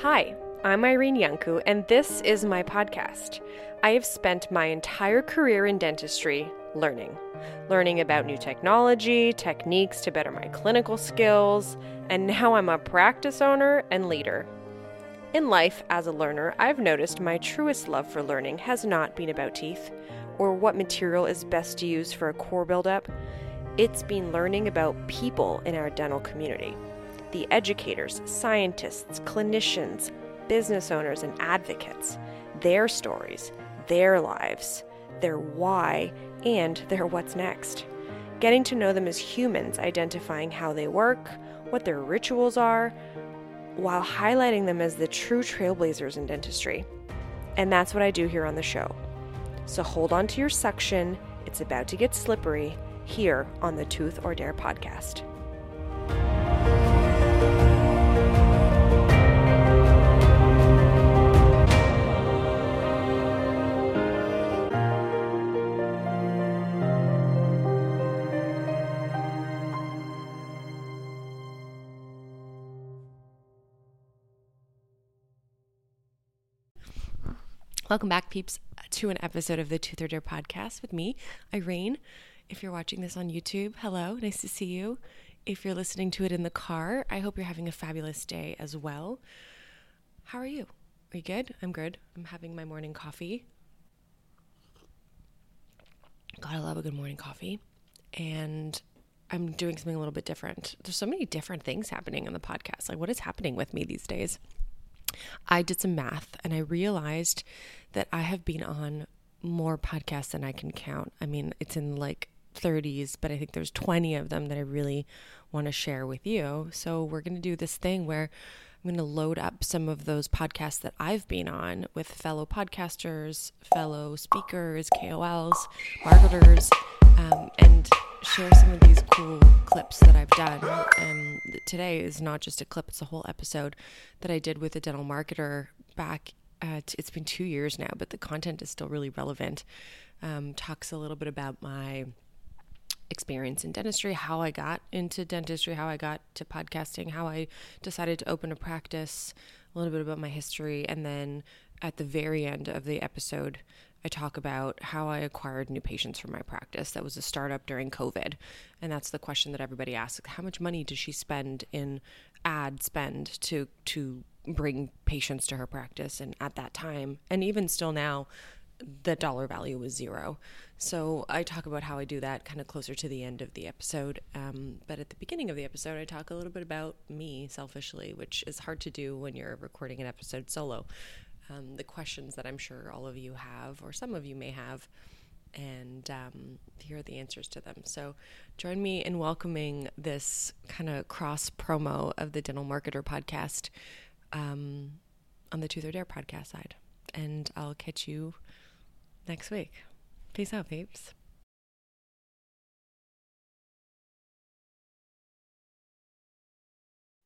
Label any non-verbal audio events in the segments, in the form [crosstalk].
Hi, I'm Irene Iancu, and this is my podcast. I have spent my entire career in dentistry learning. Learning about new technology, techniques to better my clinical skills, and now I'm a practice owner and leader. In life, as a learner, I've noticed my truest love for learning has not been about teeth or what material is best to use for a core buildup. It's been learning about people in our dental community the educators, scientists, clinicians, business owners, and advocates, their stories, their lives, their why, and their what's next. Getting to know them as humans, identifying how they work, what their rituals are, while highlighting them as the true trailblazers in dentistry. And that's what I do here on the show. So hold on to your suction, it's about to get slippery here on the Tooth or Dare podcast. Welcome back, peeps, to an episode of the Tooth or Dare podcast with me, Irene. If you're watching this on YouTube, hello, nice to see you. If you're listening to it in the car, I hope you're having a fabulous day as well. How are you? Are you good? I'm good. I'm having my morning coffee. Gotta love a good morning coffee. And I'm doing something a little bit different. There's so many different things happening on the podcast. Like, what is happening with me these days? I did some math and I realized that I have been on more podcasts than I can count. I mean, it's in like 30s, but I think there's 20 of them that I really want to share with you. So we're going to do this thing where I'm going to load up some of those podcasts that I've been on with fellow podcasters, fellow speakers, KOLs, marketers, um, and share some of these cool clips that I've done. And today is not just a clip, it's a whole episode that I did with a dental marketer back at, it's been two years now, but the content is still really relevant. Um, talks a little bit about my experience in dentistry, how I got into dentistry, how I got to podcasting, how I decided to open a practice, a little bit about my history, and then at the very end of the episode, I talk about how I acquired new patients for my practice. That was a startup during COVID. And that's the question that everybody asks. How much money does she spend in ad spend to to bring patients to her practice? And at that time, and even still now, the dollar value was zero. So I talk about how I do that kind of closer to the end of the episode. Um, but at the beginning of the episode, I talk a little bit about me selfishly, which is hard to do when you're recording an episode solo um, the questions that I'm sure all of you have, or some of you may have, and um, here are the answers to them. So, join me in welcoming this kind of cross promo of the Dental Marketer podcast um, on the Tooth or Dare podcast side. And I'll catch you next week. Peace out, peeps.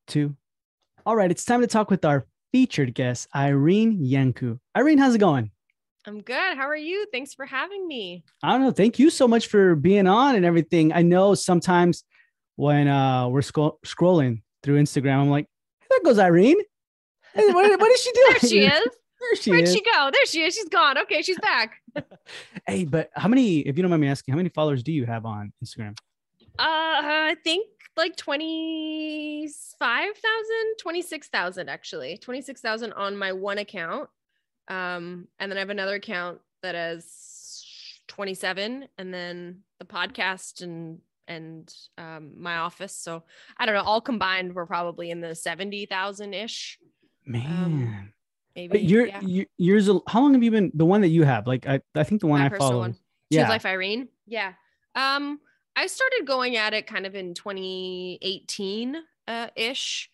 Two. All right, it's time to talk with our featured guest, Irene Iancu. Irene, how's it going? I'm good. How are you? Thanks for having me. I don't know. Thank you so much for being on and everything. I know sometimes when uh, we're sc- scrolling through Instagram, I'm like, there goes Irene. Hey, what, what is she doing? there she [laughs] is. There she Where'd is. she go? There she is. She's gone. Okay, she's back. [laughs] hey, but how many, if you don't mind me asking, how many followers do you have on Instagram? Uh, I think like 25,000, 26,000 actually. 26,000 on my one account. Um, and then I have another account that has 27 and then the podcast and and um my office. So I don't know, all combined we're probably in the 70,000 ish. Man. Maybe. but you're, yeah. you yours, how long have you been, the one that you have? Like, I, I think the one My I personal follow. one. Tooth Yeah. Life Irene. Yeah. Um, I started going at it kind of in 2018 uh, ish.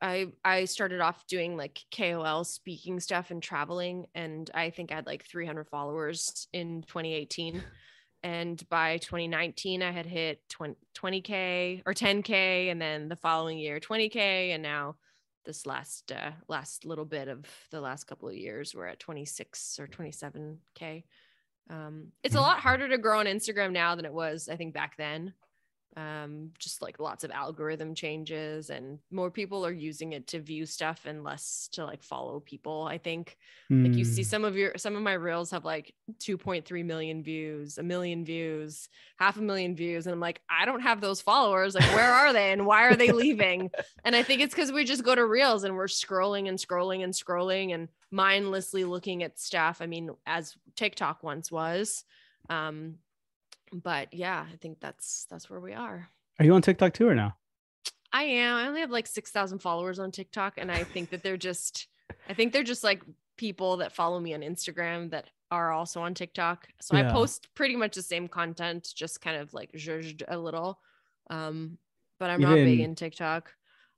I I started off doing like KOL speaking stuff and traveling, and I think I had like 300 followers in 2018. And by 2019, I had hit 20, 20k or 10k, and then the following year 20k, and now this last uh, last little bit of the last couple of years, we're at 26 or 27k. Um, it's a lot harder to grow on Instagram now than it was, I think, back then. Um, just like lots of algorithm changes and more people are using it to view stuff and less to like follow people i think. Like you see Mm. some of your some of my reels have like 2.3 million views a million views half a million views and i'm like i don't have those followers. Like where are they and why are they leaving? [laughs] And i think it's because we just go to reels and we're scrolling and scrolling and scrolling and mindlessly looking at stuff. I mean as tiktok once was um but yeah i think that's that's where we are Are you on TikTok too or no? I am. I only have like 6,000 followers on TikTok. And I think that they're just, I think they're just like people that follow me on Instagram that are also on TikTok. So I post pretty much the same content, just kind of like zhuzhed a little. Um, but I'm not big in TikTok.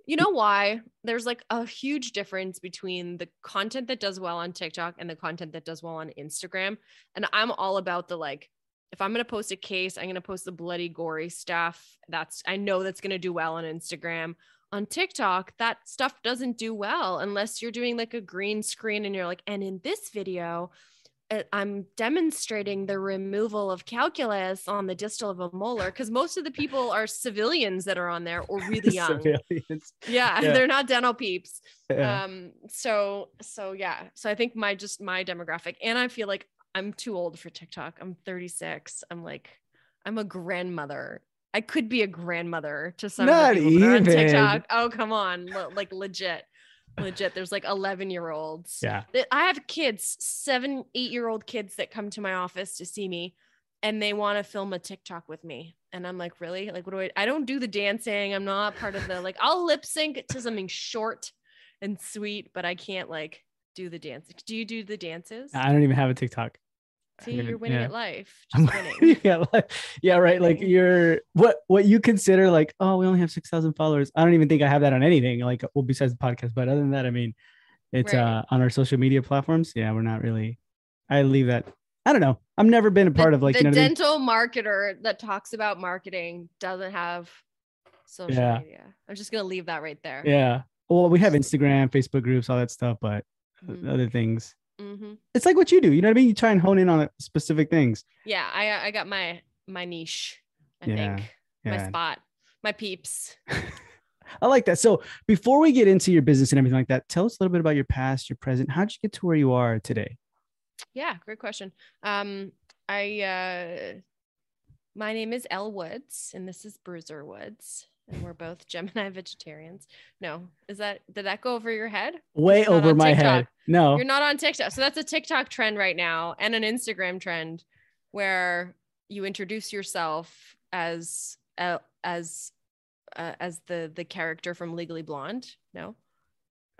You know why? There's like a huge difference between the content that does well on TikTok and the content that does well on Instagram. And I'm all about the like, if I'm going to post a case, I'm going to post the bloody, gory stuff. That's, I know that's going to do well on Instagram. On TikTok, that stuff doesn't do well unless you're doing like a green screen and you're like, and in this video, uh, I'm demonstrating the removal of calculus on the distal of a molar because most of the people are civilians that are on there or really [laughs] young. Civilians. Yeah, Yeah. they're not dental peeps. Yeah. Um, so so yeah. So I think my just my demographic, and I feel like I'm too old for TikTok. I'm 36. I'm like, I'm a grandmother. I could be a grandmother to some Not people on even. TikTok. Oh, come on. Like legit. Legit. There's like 11 year olds. yeah. I have kids, seven, eight year old kids that come to my office to see me and they want to film a TikTok with me. And I'm like, really? Like, what do I? I don't do the dancing. I'm not part of the, like, I'll lip sync to something short and sweet, but I can't like do the dance. Do you do the dances? I don't even have a TikTok. See, you're winning yeah. at life. [laughs] Just winning. yeah, like, yeah, right. Like you're what what you consider like, oh, we only have six thousand followers. I don't even think I have that on anything, like well, besides the podcast. But other than that, I mean, it's Right. uh on our social media platforms. Yeah, we're not really. I leave that. I don't know. I've never been a The- part of like the you know. what I mean? dental marketer that talks about marketing doesn't have social Yeah. media. I'm just gonna leave that right there. Yeah. Well, we have Instagram, Facebook groups, all that stuff, but Mhm. other things. Mhm. It's like what you do. You know what I mean? You try and hone in on specific things. Yeah, I I got my my niche. I Yeah, think my spot, my peeps. [laughs] I like that. So before we get into your business and everything like that, tell us a little bit about your past, your present. How'd you get to where you are today? Yeah, great question. Um, I uh, my name is Elle Woods, and this is Bruiser Woods, and we're both [laughs] Gemini vegetarians. No, is that did that go over your head? Way over my head. No. You're not on TikTok, so that's a TikTok trend right now, and an Instagram trend where you introduce yourself as uh, as uh, as the the character from Legally Blonde. No.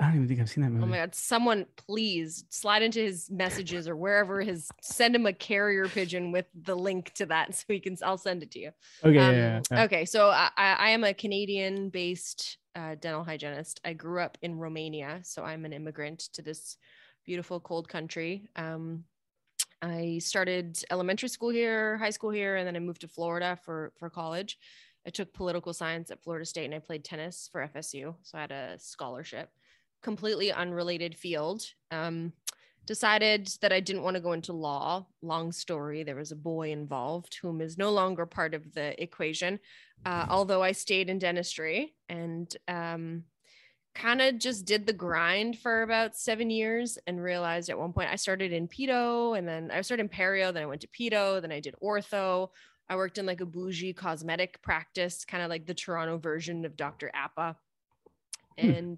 I don't even think I've seen that movie. Oh my god, someone please slide into his messages or wherever his send him a carrier pigeon with the link to that so he can I'll send it to you. Okay. Um, yeah, yeah. Okay, so I, I I am a Canadian based uh, dental hygienist. I grew up in Romania, so I'm an immigrant to this beautiful cold country. Um, I started elementary school here, high school here, and then I moved to Florida for for college. I took political science at Florida State and I played tennis for FSU, so I had a scholarship. Completely unrelated field. Um, decided that I didn't want to go into law. Long story. There was a boy involved whom is no longer part of the equation. Uh, although I stayed in dentistry and um, kind of just did the grind for about seven years and realized at one point I started in pedo and then I started in perio, then I went to pedo, then I did ortho. I worked in like a bougie cosmetic practice, kind of like the Toronto version of Dr. Apa. Hmm.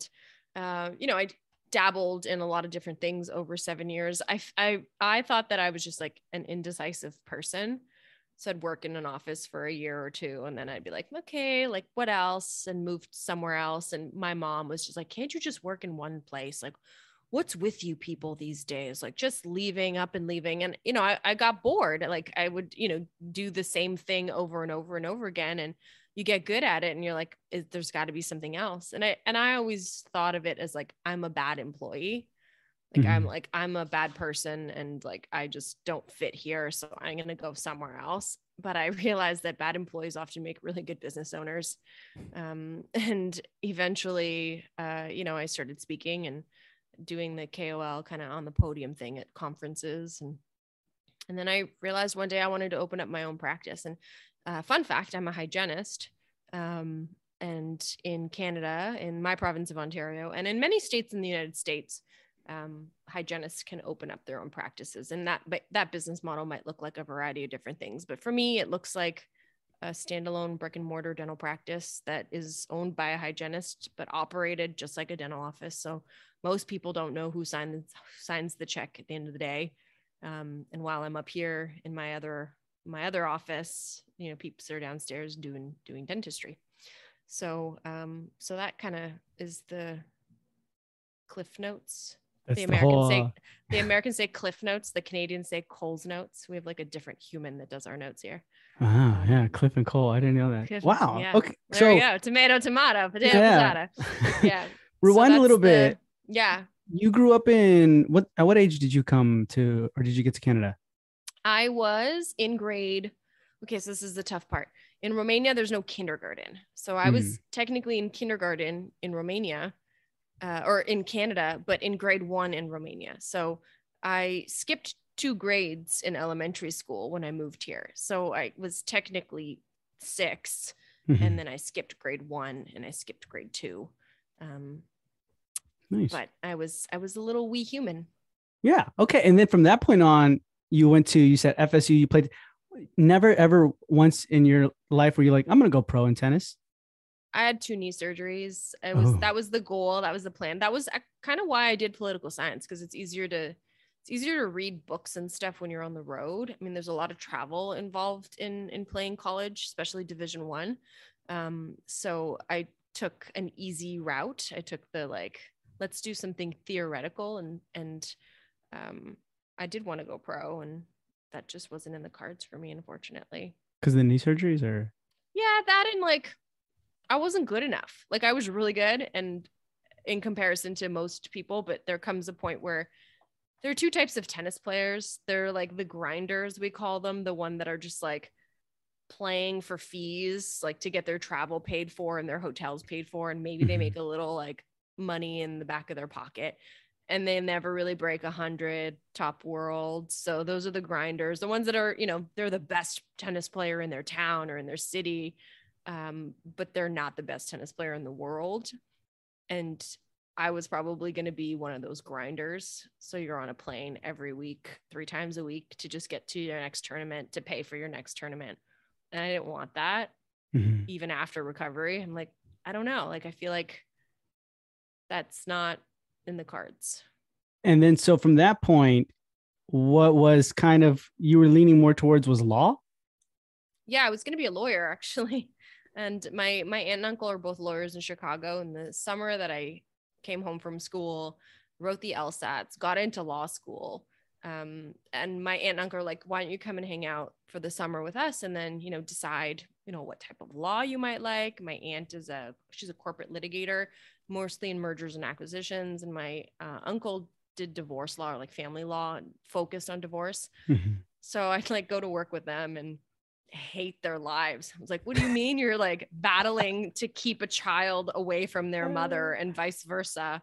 Uh, you know, I dabbled in a lot of different things over seven years. I, I, I thought that I was just like an indecisive person. So I'd work in an office for a year or two and then I'd be like, okay, like what else? And moved somewhere else. And my mom was just like, can't you just work in one place? Like, what's with you people these days? Like just leaving up and leaving. And, you know, I, I got bored. Like I would, you know, do the same thing over and over and over again. And you get good at it and you're like, there's got to be something else. And I, and I always thought of it as like, I'm a bad employee. Like I'm Mhm. like I'm a bad person and like I just don't fit here, so I'm gonna go somewhere else. But I [laughs] realized that bad employees often make really good business owners. Um, [laughs] and eventually, uh, you know, I started speaking and doing the KOL kind of on the podium thing at conferences and and then I realized one day I wanted to open up my own practice and uh, fun fact I'm a hygienist. Um, and in Canada, in my province of Ontario, and in many states in the United States, um, hygienists can open up their own practices, and that that business model might look like a variety of different things. But for me, it looks like a standalone brick and mortar dental practice that is owned by a hygienist but operated just like a dental office. So most people don't know who signs signs the check at the end of the day. Um, and while I'm up here in my other my other office, you know, peeps are downstairs doing doing dentistry. So um, so that kind of is the cliff notes. That's the the Americans whole, say uh, [laughs] the Americans say cliff notes, the Canadians say Coles notes. We have like a different human that does our notes here. ah, yeah, Cliff and Cole. I didn't know that. Cliff- wow. yeah. Okay. There so we go. Tomato, tomato, potato, Yeah. potato. [laughs] Yeah. So rewind a that's little the- bit. Yeah. You grew up in what? At what age did you come to, or did you get to Canada? I was in grade. Okay, so this is the tough part. In Romania, there's no kindergarten. So I was technically in kindergarten in Romania uh, or in Canada, but in grade one in Romania. So I skipped two grades in elementary school when I moved here. So I was technically six, Mhm. and then I skipped grade one and I skipped grade two. Um, nice. but I was I was a little wee human. Yeah. Okay. And then from that point on, you went to you said FSU. You played. Never ever once in your life were you like, I'm gonna go pro in tennis. I had two knee surgeries. It was Oh. that was the goal. That was the plan. That was kind of why I did political science because it's easier to it's easier to read books and stuff when you're on the road. I mean, there's a lot of travel involved in in playing college, especially Division One. Um, so I took an easy route. I took the like, let's do something theoretical, and and um, I did want to go pro, and that just wasn't in the cards for me, unfortunately. Because the knee surgeries, are. Yeah, that and like I wasn't good enough. Like I was really good and in comparison to most people, but there comes a point where there are two types of tennis players. They're like the grinders, we call them, the one that are just like playing for fees, like to get their travel paid for and their hotels paid for and maybe they Mhm. make a little like money in the back of their pocket. And they never really break a hundred top world. So those are the grinders, the ones that are, you know, they're the best tennis player in their town or in their city um, but they're not the best tennis player in the world. And I was probably going to be one of those grinders. So you're on a plane every week, three times a week to just get to your next tournament, to pay for your next tournament. And I didn't want that Mhm. even after recovery. I'm like, I don't know. Like, I feel like that's not in the cards. and then so from that point, what was kind of you were leaning more towards was law. yeah i was going to be a lawyer [laughs] actually. And my my aunt and uncle are both lawyers in chicago. In the summer that i came home from school wrote the lsats got into law school. Um, and my aunt and uncle are like why don't you come and hang out for the summer with us and then you know decide you know what type of law you might like? My aunt is a she's a corporate litigator mostly in mergers and acquisitions and my uh, uncle did divorce law or like family law focused on divorce Mhm. so [laughs] I'd like go to work with them and hate their lives. I was like, what do you mean you're like battling to keep a child away from their mother [laughs] and vice versa?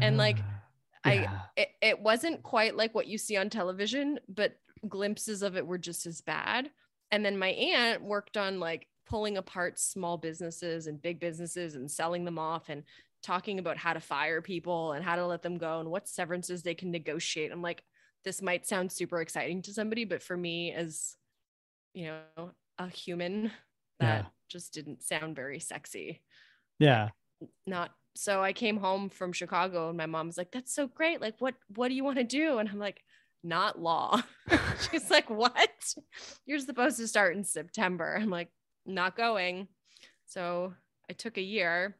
And, like, Ah, I it, it wasn't quite like what you see on television, but glimpses of it were just as bad. And then my aunt worked on like pulling apart small businesses and big businesses and selling them off and talking about how to fire people and how to let them go and what severances they can negotiate. I'm like, this might sound super exciting to somebody, but for me as you know, a human, that Yeah. just didn't sound very sexy yeah. not so I came home from Chicago and my mom's like, That's so great. Like, what what do you want to do? And I'm like, not law. [laughs] She's like, What? You're supposed to start in September. I'm like, not going. So I took a year,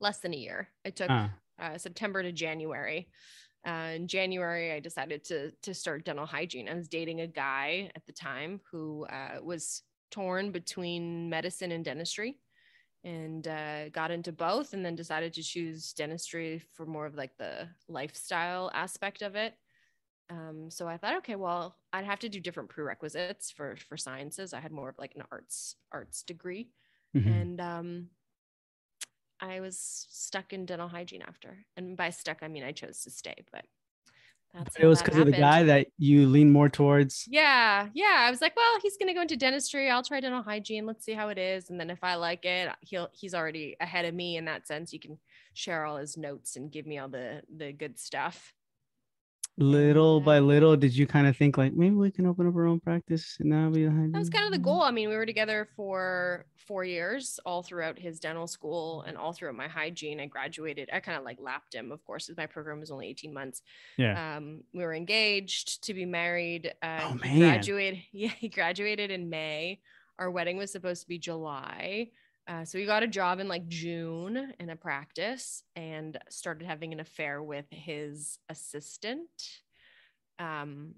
less than a year. It took Ah, uh, September to January. Uh, in January, I decided to to start dental hygiene. I was dating a guy at the time who uh, was torn between medicine and dentistry, and uh, got into both, and then decided to choose dentistry for more of like the lifestyle aspect of it. Um, so I thought, okay, well, I'd have to do different prerequisites for for sciences. I had more of like an arts arts degree, mhm. and um, I was stuck in dental hygiene after. And by stuck, I mean I chose to stay, but That's It was because of the guy that you lean more towards. Yeah, yeah. I was like, well, he's gonna go into dentistry. I'll try dental hygiene. Let's see how it is. And then if I like it, he'll he's already ahead of me in that sense. You can share all his notes and give me all the the good stuff. Little by little, did you kind of think like maybe we can open up our own practice and now be That was kind of the goal. I mean, we were together for four years, all throughout his dental school and all throughout my hygiene. I graduated. I kind of like lapped him, of course, my program was only 18 months. Yeah. Um, we were engaged to be married. Uh, Oh, man. graduated. [laughs] Yeah, he graduated in May. Our wedding was supposed to be July. Uh, so he got a job in like June in a practice and started having an affair with his assistant, um,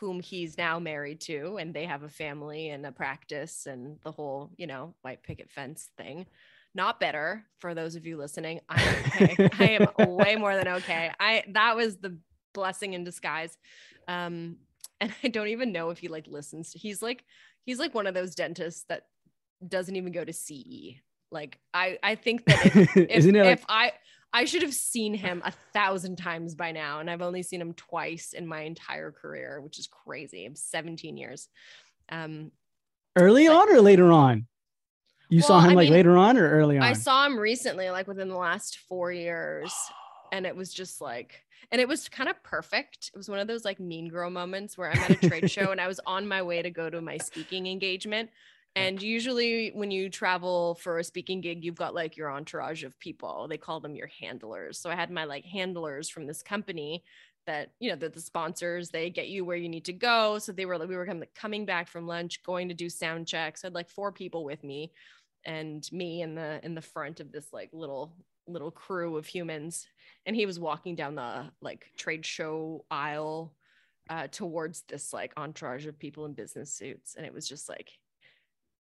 whom he's now married to, and they have a family and a practice and the whole, you know, white picket fence thing. Not better for those of you listening. I'm okay. I am way more than okay. I that was the blessing in disguise. Um, and I don't even know if he like listens. He's like he's like one of those dentists that doesn't even go to CE. Like I I think that if, [laughs] if, like if I I should have seen him a thousand times by now, and I've only seen him twice in my entire career, which is crazy. I'm 17 years. Um, early but- on or later on? You saw him I like mean, later on or early on? I saw him recently, like within the last four years, and it was just like, and it was kind of perfect. It was one of those like mean girl moments where I'm at a trade show [laughs] and I was on my way to go to my speaking engagement. And usually, when you travel for a speaking gig, you've got like your entourage of people. They call them your handlers. So I had my like handlers from this company that you know that the sponsors they get you where you need to go. So they were like we were coming back from lunch, going to do sound checks. I had like four people with me, and me in the in the front of this like little little crew of humans. And he was walking down the like trade show aisle uh, towards this like entourage of people in business suits, and it was just like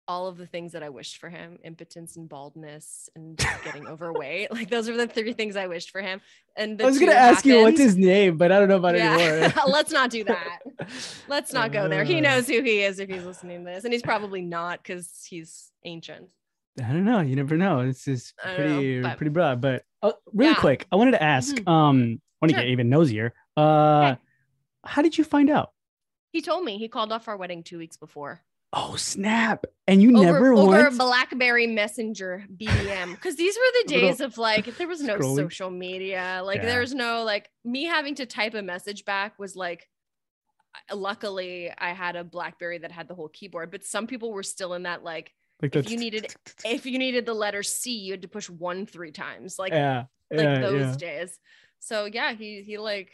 all of the things that I wished for him impotence and baldness and [laughs] getting overweight. Like, those are the three things I wished for him. And I was gonna ask you what's his name, but I don't know about Yeah. anymore. [laughs] Let's not do that. [laughs] Let's not go there. He Uh. knows who he is if he's listening to this, and he's probably not because he's ancient. I don't know. You never know. This is don't know, pretty but- pretty broad. But uh, really Yeah. quick, I wanted to ask. Mhm. Um, I want to Sure. get even nosier. Uh, how did you find out? He told me he called off our wedding two weeks before. Oh snap! And you over, never over once. BlackBerry Messenger BBM because these were the [laughs] days of like there was no scrolling. social media like Yeah. there was no like me having to type a message back was like luckily I had a BlackBerry that had the whole keyboard but some people were still in that like like if you needed [laughs] if you needed the letter C you had to push one three times like yeah, like yeah, those yeah. days so yeah he he like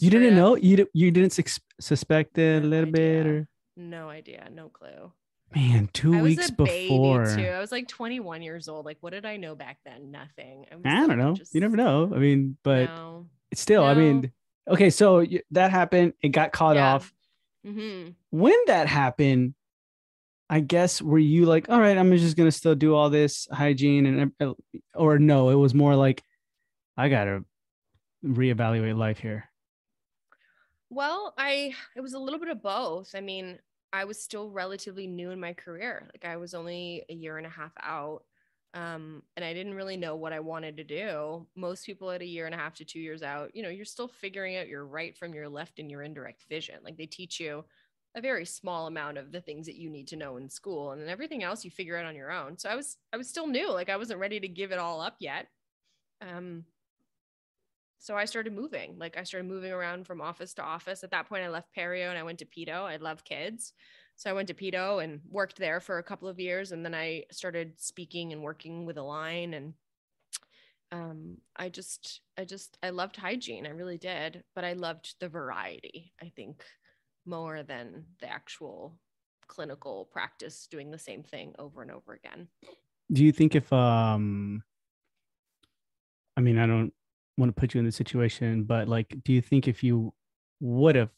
You didn't up- know? You you didn't sus- suspect it a little bit, or no idea no clue man, two I was weeks before. too. I was like 21 years old. Like, what did I know back then? Nothing. I like, don't know. just- You never know. I mean, but no. still, I mean, okay. So that happened. It got caught Yeah. off. Mhm. when that happened, I guess were you like, all right, I'm just gonna still do all this hygiene and or no, it was more like I gotta reevaluate life here. Well, I it was a little bit of both. I mean, I was still relatively new in my career. Like I was only a year and a half out. Um, and I didn't really know what I wanted to do. Most people at a year and a half to two years out, you know, you're still figuring out your right from your left and your indirect vision. Like they teach you a very small amount of the things that you need to know in school, and then everything else you figure out on your own. So I was I was still new. Like I wasn't ready to give it all up yet. Um, so I started moving. Like I started moving around from office to office. At that point, I left Perio and I went to Pedo. I love kids. So I went to Pedo and worked there for a couple of years. And then I started speaking and working with Align. And um, I just, I just, I loved hygiene. I really did. But I loved the variety, I think, more than the actual clinical practice doing the same thing over and over again. Do you think if um I mean I don't want to put you in the situation, but like do you think if you would have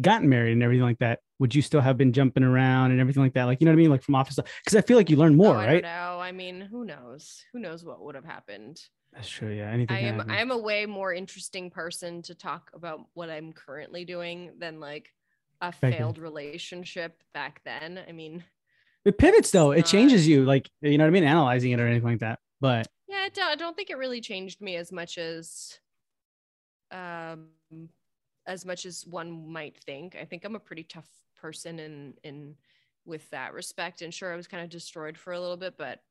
gotten married and everything like that, would you still have been jumping around and everything like that? Like you know what I mean? Like from office because I feel like you learn more, Oh, I right? know. I mean, who knows? Who knows what would have happened? That's true. Yeah. Anything. I am. I am a way more interesting person to talk about what I'm currently doing than like a then. failed relationship back then. I mean, It pivots though. It not- changes you, like you know what I mean, analyzing it or anything like that. But yeah, I don't, think it really changed me as much as um, as much as one might think. I think I'm a pretty tough person in in with that respect. And sure, I was kind of destroyed for a little bit, but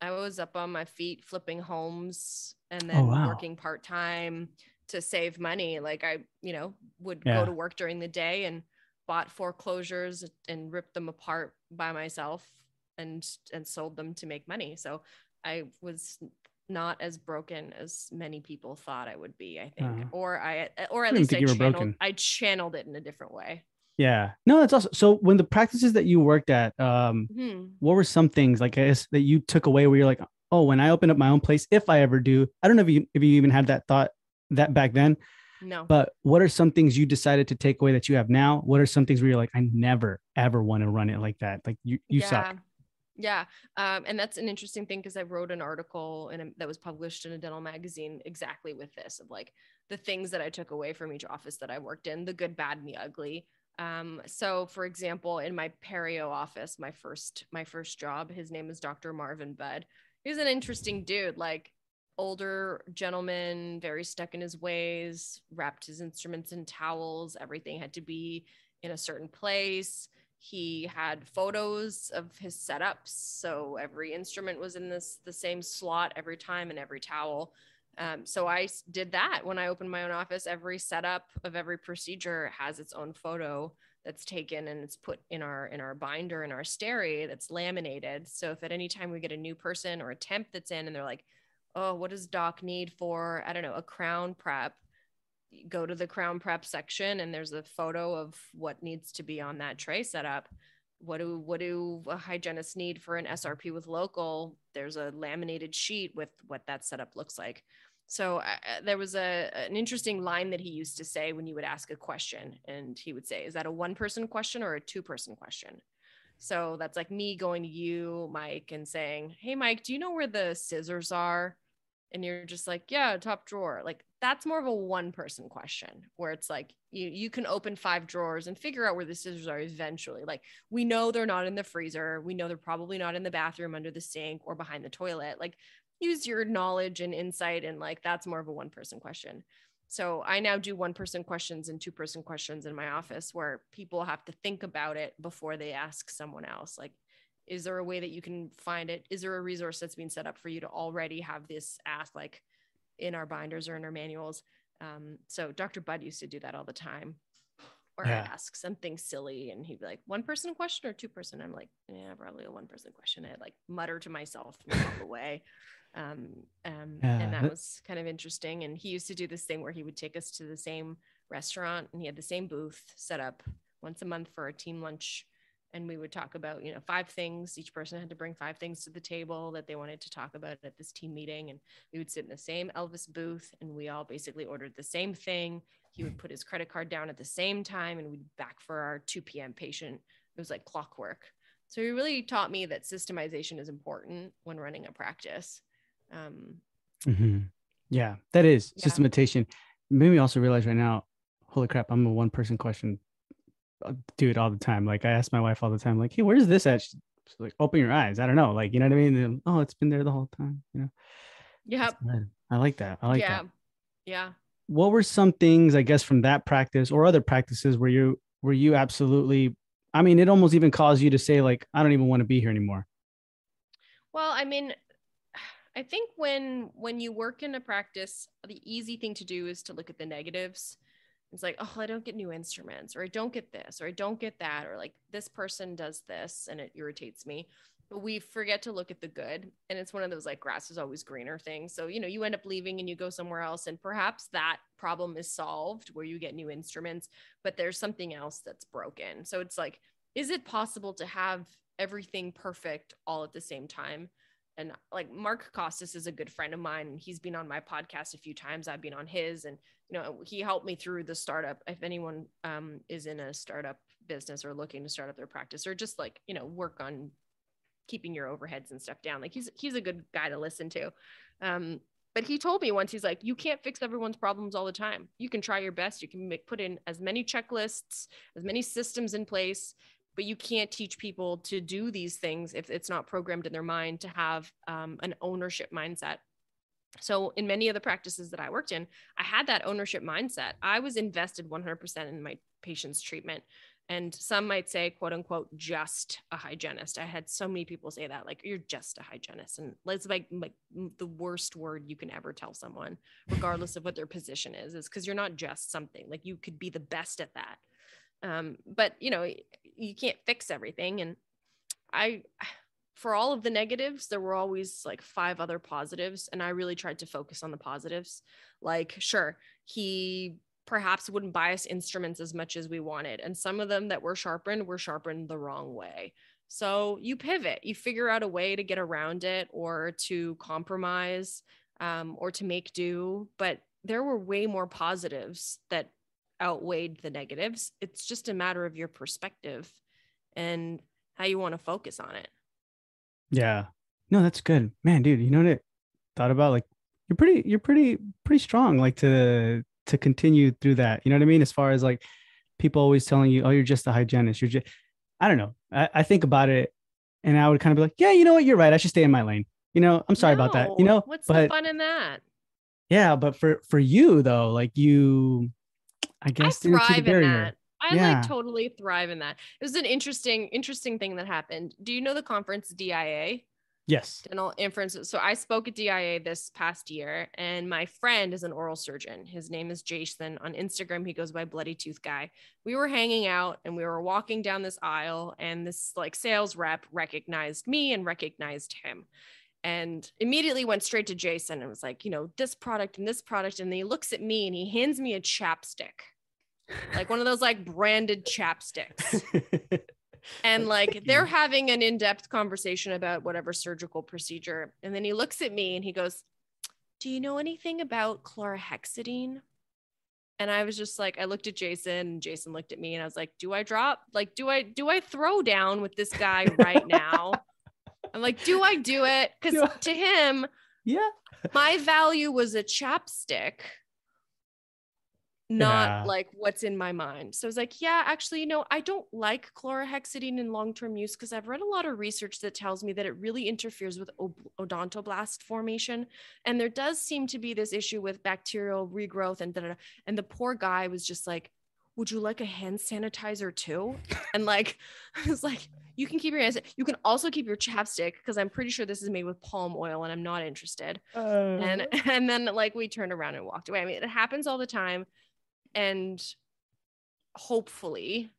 I was up on my feet flipping homes and then Oh, wow. working part time to save money. Like I, you know, would Yeah. go to work during the day and bought foreclosures and ripped them apart by myself and and sold them to make money. So I was not as broken as many people thought I would be, I think. Uh-huh. Or I or at didn't least I think you were channeled. I channeled it in a different way. Yeah. No, that's awesome. So when the practices that you worked at, um, Hmm. what were some things like I guess that you took away where you're like, oh, when I open up my own place, if I ever do, I don't know if you if you even had that thought that back then, No. but what are some things you decided to take away that you have now? What are some things where you're like, I never ever want to run it like that? Like you you suck. Yeah. Um, and that's an interesting thing because I wrote an article in a, that was published in a dental magazine exactly with this of like the things that I took away from each office that I worked in, the good, bad, and the ugly. Um, so for example, in my perio office, my first my first job, his name is Dr. Marvin Budd. He's an interesting dude, like older gentleman, very stuck in his ways, wrapped his instruments in towels, everything had to be in a certain place he had photos of his setups so every instrument was in this the same slot every time and every towel. Um, so i did that when i opened my own office. Every setup of every procedure has its own photo that's taken and it's put in our in our binder in our steri that's laminated. So if at any time we get a new person or a temp that's in and they're like oh what does doc need for? I don't know a crown prep go to the crown prep section and there's a photo of what needs to be on that tray setup what do what do a hygienists need for an srp with local? There's a laminated sheet with what that setup looks like. So uh, there was a an interesting line that he used to say when you would ask a question and he would say is that a one person question or a two person question? So that's like me going to you mike and saying hey mike do you know where the scissors are and you're just like yeah top drawer. Like that's more of a one person question where it's like you you can open five drawers and figure out where the scissors are eventually. Like we know they're not in the freezer. We know they're probably not in the bathroom under the sink or behind the toilet. Like use your knowledge and insight and like that's more of a one person question. So i now do one person questions and two person questions in my office where people have to think about it before they ask someone else. Like is there a way that you can find it? Is there a resource that's being set up for you to already have this ask like in our binders or in our manuals? Um, so dr bud used to do that all the time or Yeah. i ask something silly and he'd be like one person question or two person? I'm like yeah probably a one person question. I'd like mutter to myself and walk away um, um, Yeah, and that- was kind of interesting. And he used to do this thing where he would take us to the same restaurant and he had the same booth set up once a month for a team lunch and we would talk about you know five things each person had to bring five things to the table that they wanted to talk about at this team meeting and we would sit in the same elvis booth and we all basically ordered the same thing he would put his credit card down at the same time and we'd be back for our 2 p.m patient it was like clockwork so he really taught me that systemization is important when running a practice um, Mhm. Yeah, that is Yeah. systematization. Made me also realize right now, holy crap, I'm a one person question uh, it all the time. Like I ask my wife all the time, like, hey, where's this at? She's like, open your eyes. I don't know. Like, you know what I mean? And, oh, it's been there the whole time. You know, yeah I like that. I like yeah that. yeah What were some things, I guess, from that practice or other practices where you where you absolutely I mean, it almost even caused you to say, like, I don't even want to be here anymore. Well, I mean, [sighs] I think when when you work in a practice, the easy thing to do is to look at the negatives. It's like, oh, I don't get new instruments, or I don't get this, or I don't get that, or like this person does this and it irritates me. But we forget to look at the good. And it's one of those like grass is always greener things. So, you know, you end up leaving and you go somewhere else, and perhaps that problem is solved where you get new instruments, but there's something else that's broken. So it's like, is it possible to have everything perfect all at the same time? And like Mark Costes is a good friend of mine he's been on my podcast a few times. I've been on his and you know he helped me through the startup. If anyone um, is in a startup business or looking to start up their practice or just like you know work on keeping your overheads and stuff down like he's he's a good guy to listen to. Um, but he told me once he's like you can't fix everyone's problems all the time. You can try your best. You can make, put in as many checklists as many systems in place but you can't teach people to do these things if it's not programmed in their mind to have um, an ownership mindset So, in many of the practices that I worked in, I had that ownership mindset. I was invested 100% in my patient's treatment. And some might say, quote unquote, just a hygienist. I had so many people say that, like, you're just a hygienist. And it's like, like the worst word you can ever tell someone, regardless of what their position is, is because you're not just something. Like, you could be the best at that. Um, but, you know, you can't fix everything. And I, for all of the negatives, there were always like five other positives. And I really tried to focus on the positives. Like, sure, he perhaps wouldn't buy us instruments as much as we wanted. And some of them that were sharpened were sharpened the wrong way. So you pivot, you figure out a way to get around it or to compromise um, or to make do. But there were way more positives that outweighed the negatives. It's just a matter of your perspective and how you want to focus on it. Yeah. No, that's good. Man, dude, you know what I thought about? Like you're pretty you're pretty pretty strong like to to continue through that. You know what I mean? As far as like people always telling you, oh, you're just a hygienist. You're just I don't know. I, I think about it and I would kind of be like, yeah, you know what? You're right. I should stay in my lane. You know, I'm sorry no, about that. You know, what's but, the fun in that? Yeah, but for for you though, like you, I guess I thrive in that. I yeah. like totally thrive in that. It was an interesting, interesting thing that happened. Do you know the conference DIA? Yes. Dental inference. It. So I spoke at DIA this past year, and my friend is an oral surgeon. His name is Jason. On Instagram, he goes by Bloody Tooth Guy. We were hanging out and we were walking down this aisle, and this like sales rep recognized me and recognized him. And immediately went straight to Jason and was like, you know, this product and this product. And he looks at me and he hands me a chapstick like one of those like branded chapsticks. [laughs] and like they're having an in-depth conversation about whatever surgical procedure. And then he looks at me and he goes do you know anything about chlorhexidine? And i was just like i looked at jason and jason looked at me and i was like do i drop like do i do i throw down with this guy right [laughs] now? I'm like do i do it? Because to him yeah. my value was a chapstick not yeah. like what's in my mind. So I was like, yeah, actually, you know, I don't like chlorhexidine in long term use because I've read a lot of research that tells me that it really interferes with odontoblast formation. And there does seem to be this issue with bacterial regrowth and da-da-da. And the poor guy was just like, would you like a hand sanitizer too? And like, [laughs] I was like, you can keep your hands. You can also keep your chapstick because I'm pretty sure this is made with palm oil and I'm not interested. Uh... And [laughs] and then like we turned around and walked away. I mean, it happens all the time and hopefully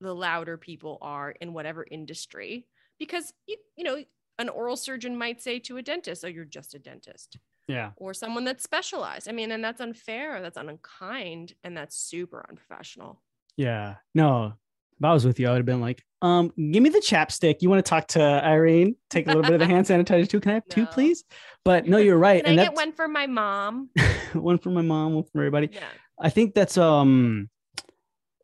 the louder people are in whatever industry because you you know an oral surgeon might say to a dentist oh you're just a dentist. Yeah. Or someone that's specialized. I mean and that's unfair that's unkind and that's super unprofessional. Yeah. No if i was with you i would have been like um give me the chapstick. You want to talk to irene? Take a little bit of the [laughs] hand sanitizer too? Can i have no. two please? But no you're [laughs] right can and i get one for my mom? [laughs] One for my mom one for everybody. Yeah I think that's um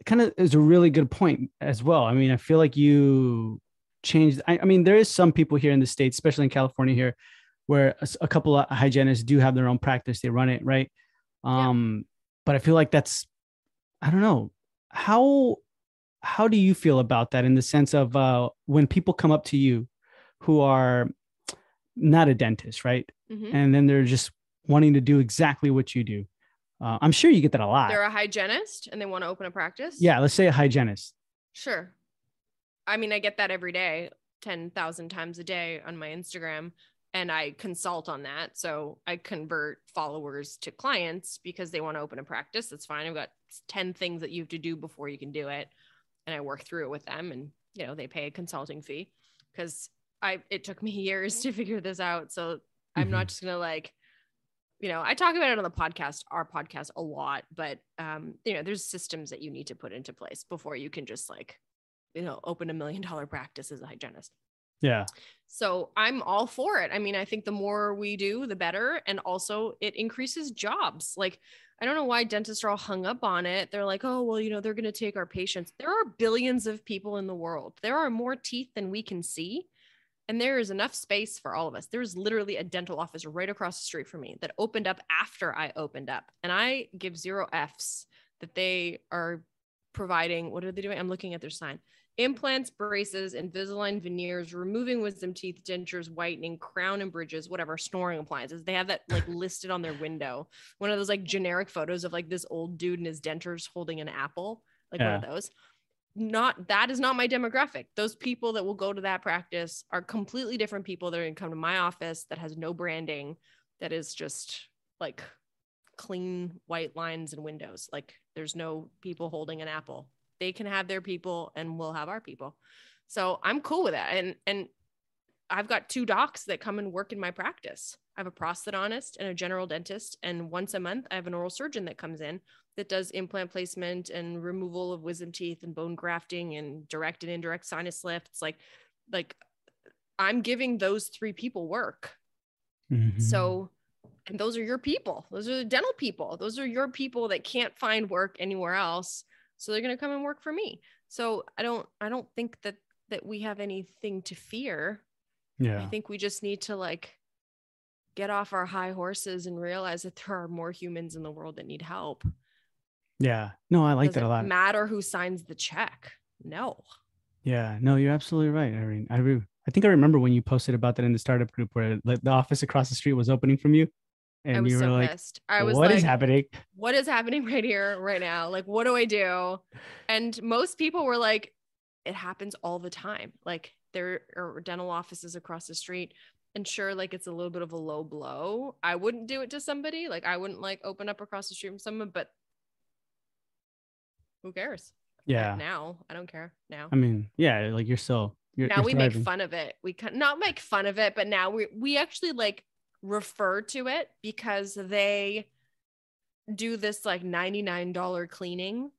kind of is a really good point as well. I mean, I feel like you changed. I, I mean, there is some people here in the states, especially in California here, where a, a, couple of hygienists do have their own practice. They run it right. Um, yeah. but I feel like that's I don't know how how do you feel about that in the sense of uh, when people come up to you who are not a dentist, right? Mm-hmm. And then they're just wanting to do exactly what you do. Uh, I'm sure you get that a lot. They're a hygienist and they want to open a practice. Yeah, let's say a hygienist. Sure. I mean, I get that every day, 10,000 times a day on my Instagram, and I consult on that. So I convert followers to clients because they want to open a practice. That's fine. I've got 10 things that you have to do before you can do it. And I work through it with them and, you know, they pay a consulting fee because I, it took me [laughs] years to figure this out. So I'm mm-hmm. not just going to like, you know, I talk about it on the podcast, our podcast a lot, but um, you know, there's systems that you need to put into place before you can just like, you know, open a million dollar practice as a hygienist. Yeah. So I'm all for it. I mean, I think the more we do, the better. And also it increases jobs. Like, I don't know why dentists are all hung up on it. They're like, oh, well, you know, they're going to take our patients. There are billions of people in the world. There are more teeth than we can see. And there is enough space for all of us. There's literally a dental office right across the street from me that opened up after I opened up. And I give zero F's that they are providing. What are they doing? I'm looking at their sign implants, braces, Invisalign veneers, removing wisdom teeth, dentures, whitening, crown and bridges, whatever, snoring appliances. They have that like [laughs] listed on their window. One of those like generic photos of like this old dude and his dentures holding an apple, like one of those. Not that is not my demographic. Those people that will go to that practice are completely different people that are going to come to my office that has no branding, that is just like clean white lines and windows. Like there's no people holding an apple. They can have their people and we'll have our people. So I'm cool with that. And and I've got two docs that come and work in my practice. I have a prosthodontist and a general dentist. And once a month, I have an oral surgeon that comes in that does implant placement and removal of wisdom teeth and bone grafting and direct and indirect sinus lifts. Like, like I'm giving those three people work. Mm-hmm. So and those are your people those are the dental people those are your people that can't find work anywhere else so they're going to come and work for me so i don't i don't think that that we have anything to fear yeah i think we just need to like get off our high horses and realize that there are more humans in the world that need help yeah no i like Does that a lot doesn't matter who signs the check no yeah no you're absolutely right i mean i re- I think I remember when you posted about that in the startup group where like the office across the street was opening from you and you were so like, pissed. I was "What like, is happening? What is happening right here, right now? Like, what do I do?" And most people were like, "It happens all the time. Like, there are dental offices across the street." And sure, like it's a little bit of a low blow. I wouldn't do it to somebody. Like, I wouldn't like open up across the street from someone, but who cares? Yeah. Now I don't care. Now. I mean, yeah, like you're still. You're, now you're we make fun of it. We can not make fun of it, but now we we actually like refer to it because they do this like $99 cleaning.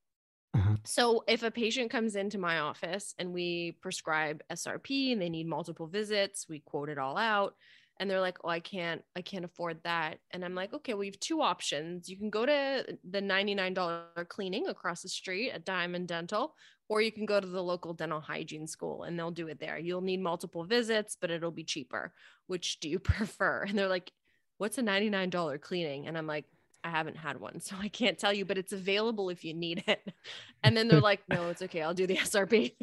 Uh-huh. So if a patient comes into my office and we prescribe SRP and they need multiple visits, we quote it all out and they're like, "Oh, I can't I can't afford that." And I'm like, "Okay, we have two options. You can go to the $99 cleaning across the street at Diamond Dental or you can go to the local dental hygiene school and they'll do it there. You'll need multiple visits, but it'll be cheaper. Which do you [laughs] prefer? And they're like, what's a $99 cleaning? And I'm like, I haven't had one, so I can't tell you, but it's available if you need it. [laughs] And then they're like, no, it's okay. I'll do the SRP.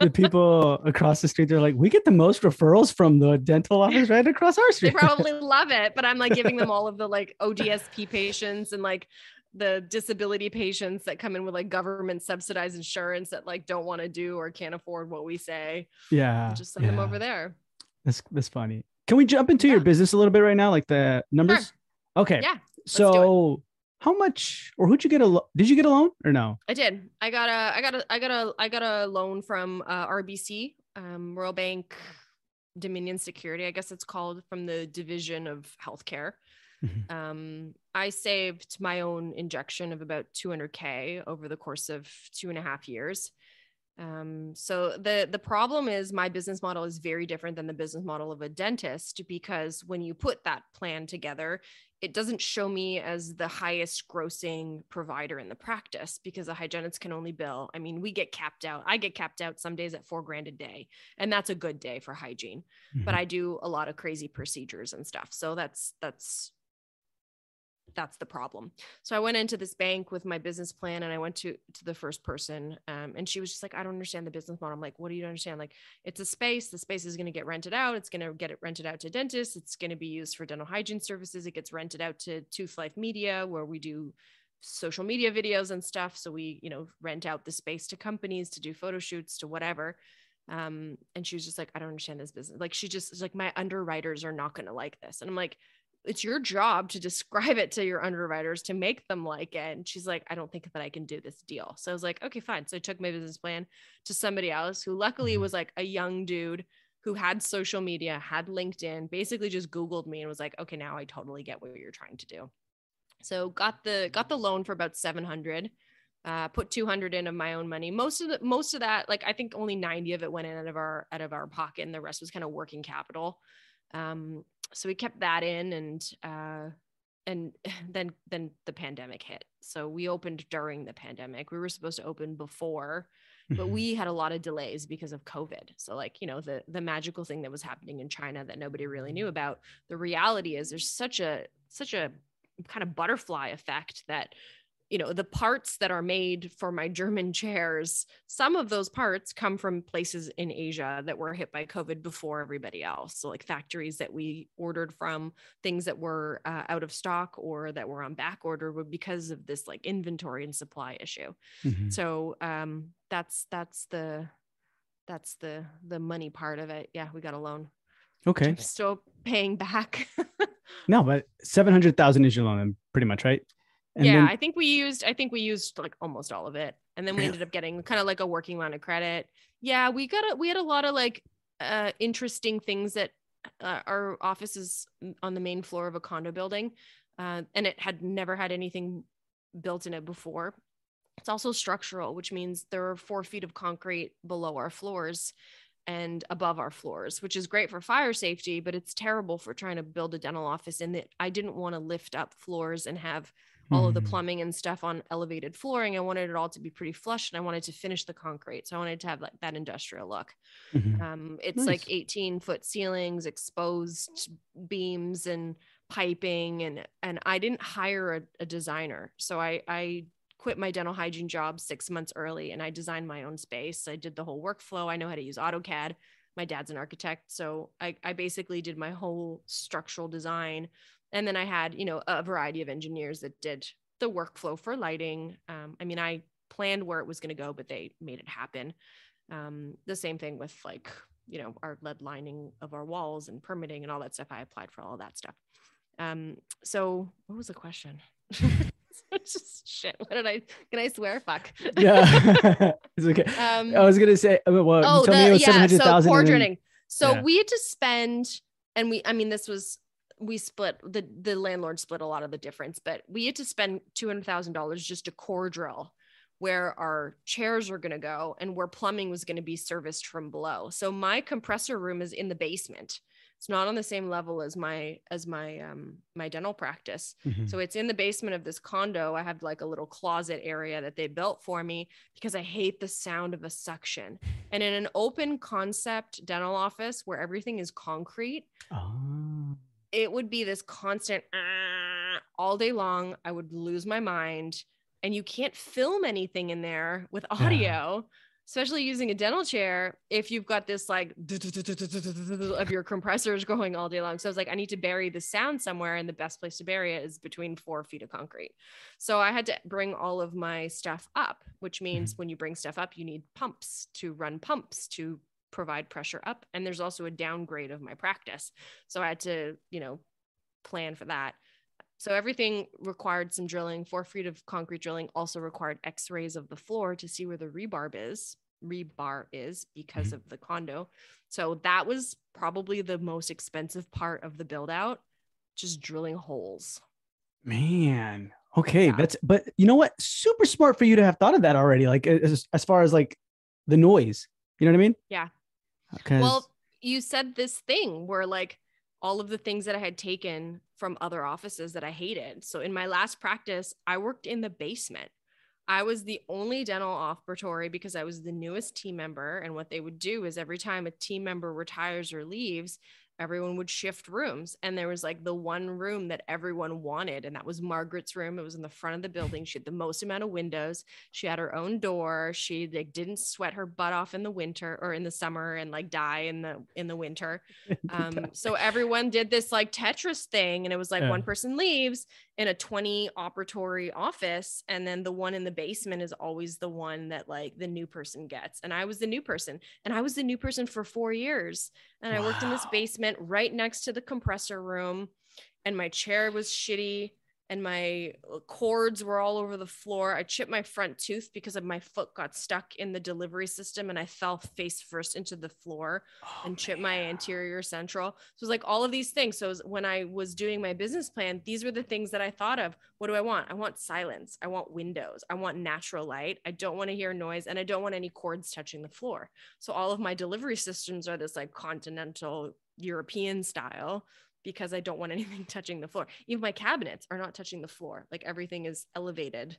the people across the street, they're like, we get the most referrals from the dental office right across our street. they probably [laughs] love it, but I'm like giving them all of the like ODSP patients and like the disability patients that come in with like government subsidized insurance that like don't want to do or can't afford what we say. Yeah. just send yeah. them over there. That's that's funny. Can we jump into yeah. your business a little bit right now? Like the numbers? Sure. Okay. Yeah. So how much or who'd you get a lo- did you get a loan or no? I did. I got a I got a I got a I got a loan from uh, RBC, um, Royal Bank Dominion Security, I guess it's called from the division of healthcare. Mm-hmm. Um, I saved my own injection of about 200k over the course of two and a half years. Um, so the the problem is my business model is very different than the business model of a dentist because when you put that plan together, it doesn't show me as the highest grossing provider in the practice because the hygienist can only bill. I mean, we get capped out. I get capped out some days at four grand a day, and that's a good day for hygiene. Mm-hmm. But I do a lot of crazy procedures and stuff, so that's that's that's the problem. So I went into this bank with my business plan and I went to to the first person um, and she was just like, I don't understand the business model. I'm like, what do you understand? Like it's a space. The space is going to get rented out. It's going to get it rented out to dentists. It's going to be used for dental hygiene services. It gets rented out to Tooth Life Media where we do social media videos and stuff. So we, you know, rent out the space to companies to do photo shoots to whatever. Um, and she was just like, I don't understand this business. Like she just like my underwriters are not going to like this. And I'm like, it's your job to describe it to your underwriters to make them like it. And she's like, I don't think that I can do this deal. So I was like, okay, fine. So I took my business plan to somebody else who luckily mm-hmm. was like a young dude who had social media, had LinkedIn, basically just Googled me and was like, okay, now I totally get what you're trying to do. So got the got the loan for about 700. Uh, put 200 in of my own money. Most of the most of that, like I think only 90 of it went in out of our out of our pocket, and the rest was kind of working capital. Um, so we kept that in and uh, and [laughs] then then the pandemic hit. So we opened during the pandemic. We were supposed to open before but mm-hmm. we had a lot of delays because of covid. So like you know the the magical thing that was happening in china that nobody really knew about the reality is there's such a such a kind of butterfly effect that you know the parts that are made for my german chairs some of those parts come from places in asia that were hit by covid before everybody else so like factories that we ordered from things that were uh, out of stock or that were on back order were because of this like inventory and supply issue Mhm. so um that's that's the that's the the money part of it yeah we got a loan Okay. Still paying back [laughs] No, but seven hundred thousand is your loan, pretty much, right? And yeah, then- I think we used I think we used like almost all of it. And then we ended up getting kind of like a working line of credit. Yeah, we got a we had a lot of like uh interesting things that uh, our office is on the main floor of a condo building. Uh, and it had never had anything built in it before. It's also structural, which means there are four feet of concrete below our floors and above our floors, which is great for fire safety, but it's terrible for trying to build a dental office in that I didn't want to lift up floors and have all of the Mhm. plumbing and stuff on elevated flooring. I wanted it all to be pretty flush and I wanted to finish the concrete. So I wanted to have like that industrial look. Mhm. Um, it's like 18 foot ceilings, exposed beams and piping and and I didn't hire a, a designer. So I I quit my dental hygiene job six months early and I designed my own space. I did the whole workflow. I know how to use AutoCAD. My dad's an architect. So I, I basically did my whole structural design. And then I had, you know, a variety of engineers that did the workflow for lighting. Um, I mean, I planned where it was going to go, but they made it happen. Um, the same thing with like, you know, our lead lining of our walls and permitting and all that stuff. I applied for all that stuff. Um, so what was the question? [laughs] Just shit. What did I can I swear? Fuck. yeah, [laughs] it's okay. Um, I was gonna say, well, oh, the, me it was yeah. So portraiting. So yeah. we had to spend, and we, I mean, this was we split the the landlord split a lot of the difference, but we had to spend two hundred thousand dollars just to core drill where our chairs were going to go and where plumbing was going to be serviced from below. So my compressor room is in the basement. It's not on the same level as my as my um my dental practice. Mhm. So it's in the basement of this condo. I have like a little closet area that they built for me because I hate the sound of a suction. And in an open concept dental office where everything is concrete, Oh. It would be this constant "Ah," all day long. I would lose my mind. And you can't film anything in there with Yeah. audio, especially using a dental chair if you've got this like of your compressors going all day long. So I was like, I need to bury the sound somewhere, and the best place to bury it is between four feet of concrete. So I had to bring all of my stuff up, which means when you bring stuff up, you need pumps to run pumps to provide pressure up. And there's also a downgrade of my practice. So I had to, you know, plan for that. So everything required some drilling. Four feet of concrete drilling also required X-rays of the floor to see where the rebar is. Rebar is because mm-hmm. of the condo. So that was probably the most expensive part of the build out, just drilling holes. Man. Okay, Yeah. that's but you know what? Super smart for you to have thought of that already. Like as, as far as like the noise. You know what I mean? Yeah. Well, you said this thing where like all of the things that I had taken from other offices that I hated. So in my last practice, I worked in the basement. I was the only dental operatory because I was the newest team member. And what they would do is every time a team member retires or leaves, everyone would shift rooms. And there was like the one room that everyone wanted. And that was Margaret's room. It was in the front of the building. She had the most amount of windows. She had her own door. She like didn't sweat her butt off in the winter or in the summer and like die in the in the winter. [laughs] Um, so everyone did this like Tetris thing, and it was like Yeah. one person leaves in a 20 operatory office, and then the one in the basement is always the one that like the new person gets. And I was the new person, and I was the new person for four years. And I worked in this basement right next to the compressor room, and my chair was shitty. And my uh, cords were all over the floor. I chipped my front tooth because of my foot got stuck in the delivery system and I fell face first into the floor Oh, and chip my anterior central. So it was like all of these things. So when I was doing my business plan, these were the things that I thought of. What do I want? I want silence. I want windows. I want natural light. I don't want to hear noise and I don't want any cords touching the floor. So all of my delivery systems are this like continental European style because I don't want [laughs] anything touching the floor. Even my cabinets are not touching the floor. Like everything is elevated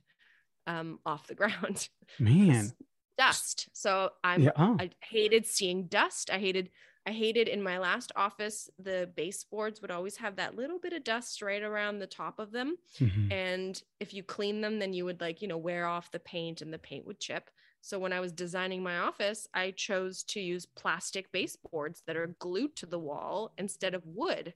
um, off the [laughs] ground Man. dust. So I'm Yeah. Oh. I hated seeing dust. I hated I hated in my last office, the baseboards would always have that little bit of dust right around the top of them. Mhm. And if you clean them, then you would like, you know, wear off the paint and the paint would chip. So when I was designing my office, I chose to use plastic baseboards that are glued to the wall instead of wood.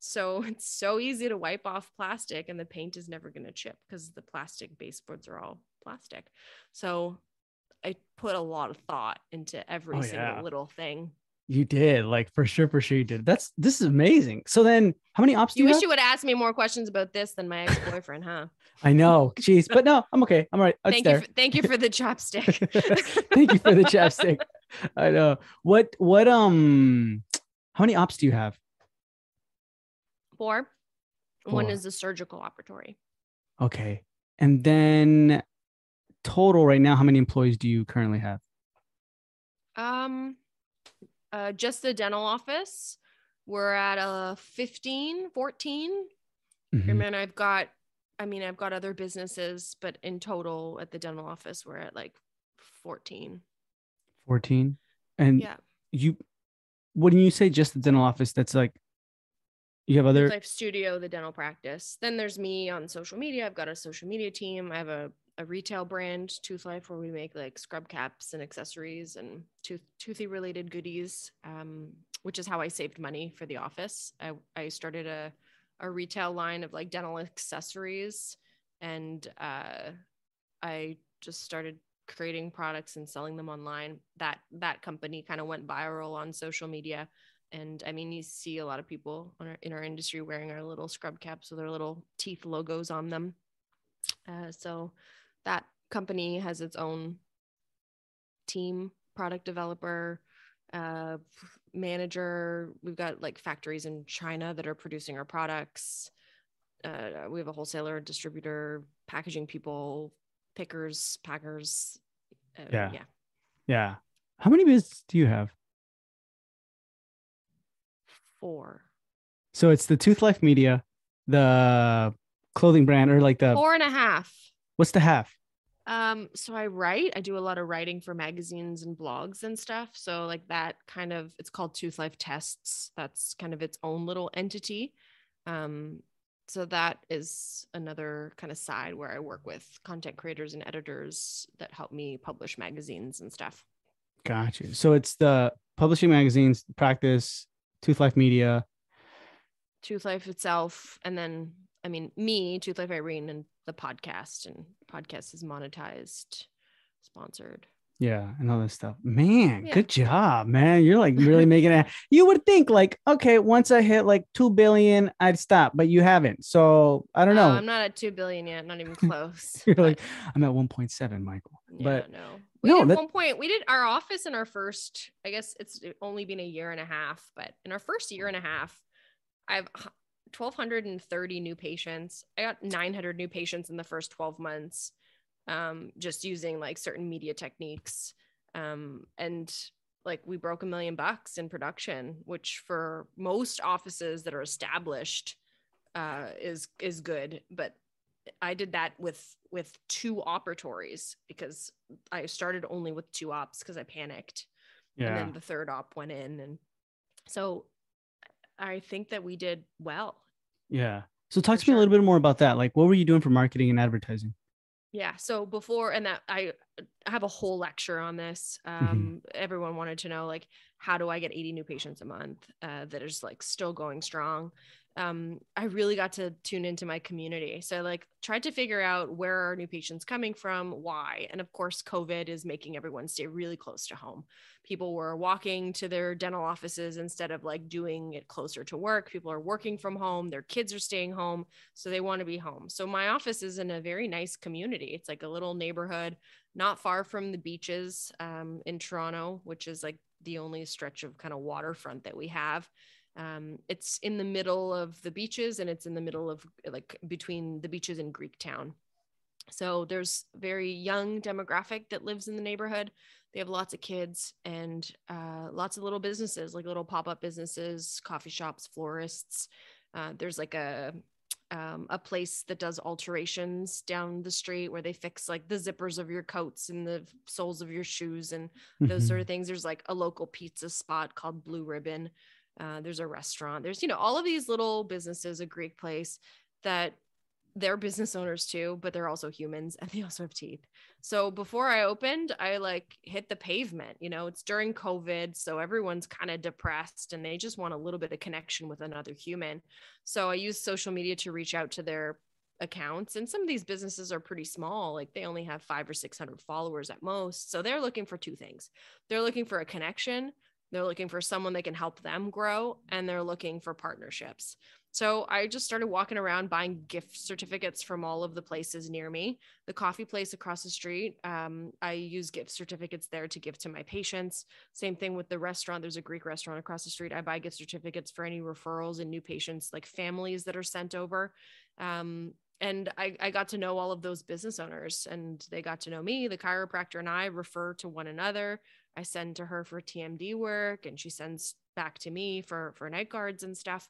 So [laughs] it's so easy to wipe off plastic and the paint is never going to chip because the plastic baseboards are all plastic. So I put a lot of thought into every Oh, single yeah. little thing. You did, like for sure, for sure you did. That's this is amazing. So then how many ops do You you wish have? you would ask me more questions about this than my ex-boyfriend, huh? [laughs] I know. Jeez. But no, I'm okay. I'm all right. It's thank there. you, for, thank you for the chopstick. [laughs] Thank you for the chopstick. I know. What what um how many ops do you have? Four. One is the surgical operatory. Okay. And then total right now, how many employees do you currently have? Um, uh, just the dental office. We're at a 15, 14. Mhm. And then I've got, I mean, I've got other businesses, but in total at the dental office, we're at like 14. 14. And Yeah. you when you say just the dental office, that's like you have other Life Studio, the dental practice. Then there's me on social media. I've got a social media team. I have a, a retail brand, Tooth Life, where we make like scrub caps and accessories and tooth toothy related goodies, um, which is how I saved money for the office. I, I started a, a retail line of like dental accessories and uh, I just started creating products and selling them online. That that company kind of went viral on social media. And I mean, you see a lot of people on our, in our industry wearing our little scrub caps with our little teeth logos on them. Uh, so that company has its own team, product developer, uh, manager. We've got like factories in China that are producing our products. Uh, we have a wholesaler, distributor, packaging people, pickers, packers. Uh, Yeah. yeah. yeah. How many businesses do you have? Four. So it's the Tooth Life Media, the clothing brand, or like the Four and a half. what's the half? Um, so I write, I do a lot of writing for magazines and blogs and stuff. So like that kind of it's called Tooth Life Tests. That's kind of its own little entity. Um, so that is another kind of side where I work with content creators and editors that help me publish magazines and stuff. Got you. So it's the publishing magazines, practice, Tooth Life Media. Tooth Life itself, and then I mean me, Tooth Life Irene, and the podcast. And podcast is monetized, sponsored. Yeah, and all this stuff. Man, Yeah. good job, man. You're like really [laughs] making it. You would think like, okay, once I hit like two billion, I'd stop, but you haven't. So I don't know. Uh, I'm not at two billion yet, not even [laughs] close. You're but- like, I'm at 1.7, Michael. Yeah, but no. We no, did that- one point. We did our office in our first. I guess it's only been a year and a half, but in our first year and a half, I've 1,230 new patients. I got 900 new patients in the first 12 months, um, just using like certain media techniques, um, and like we broke a million bucks in production, which for most offices that are established uh, is is good, but I did that with with two operatories because I started only with two ops because I panicked, and then the third op went in, and so I think that we did well. Yeah. So talk to me a little bit more about that. Like, what were you doing for marketing and advertising? Yeah. So before, and that I I have a whole lecture on this. Mm-hmm. Um, Everyone wanted to know like how do I get 80 new patients a month uh, that is like still going strong. Um, I really got to tune into my community. So I like tried to figure out where are new patients coming from, why, and of course, COVID is making everyone stay really close to home. People were walking to their dental offices instead of like doing it closer to work. People are working from home. Their kids are staying home so they want to be home. So my office is in a very nice community. It's like a little neighborhood, not far from the beaches um, in Toronto, which is like the only stretch of kind of waterfront that we have. Um, it's in the middle of the beaches and it's in the middle of like between the beaches and Greektown. So there's very young demographic that lives in the neighborhood. They have lots of kids and uh, lots of little businesses, like little pop-up businesses, coffee shops, florists. Uh, there's like a um, a place that does alterations down the street where they fix like the zippers of your coats and the soles of your shoes and those Mhm. sort of things. There's like a local pizza spot called Blue Ribbon. Uh, there's a restaurant. There's, you know, all of these little businesses, a Greek place that they're business owners too, but they're also humans [laughs] and they also have teeth. So before I opened, I like hit the pavement. You know, it's during COVID. So everyone's kind of depressed and they just want a little bit of connection with another human. So I use social media to reach out to their accounts. And some of these businesses are pretty small, like they only have five or 600 followers at most. So they're looking for two things they're looking for a connection, they're looking for someone that can help them grow, and they're looking for partnerships. So I just started walking around buying gift certificates from all of the places near me. The coffee place across the street, um, I use gift certificates there to give to my patients. Same thing with the restaurant. There's a Greek restaurant across the street. I buy gift certificates for any referrals and new patients, like families that are sent over. Um, and I, I got to know all of those business owners and they got to know me. The chiropractor and I refer to one another. I send to her for TMD work and she sends back to me for for night guards and stuff.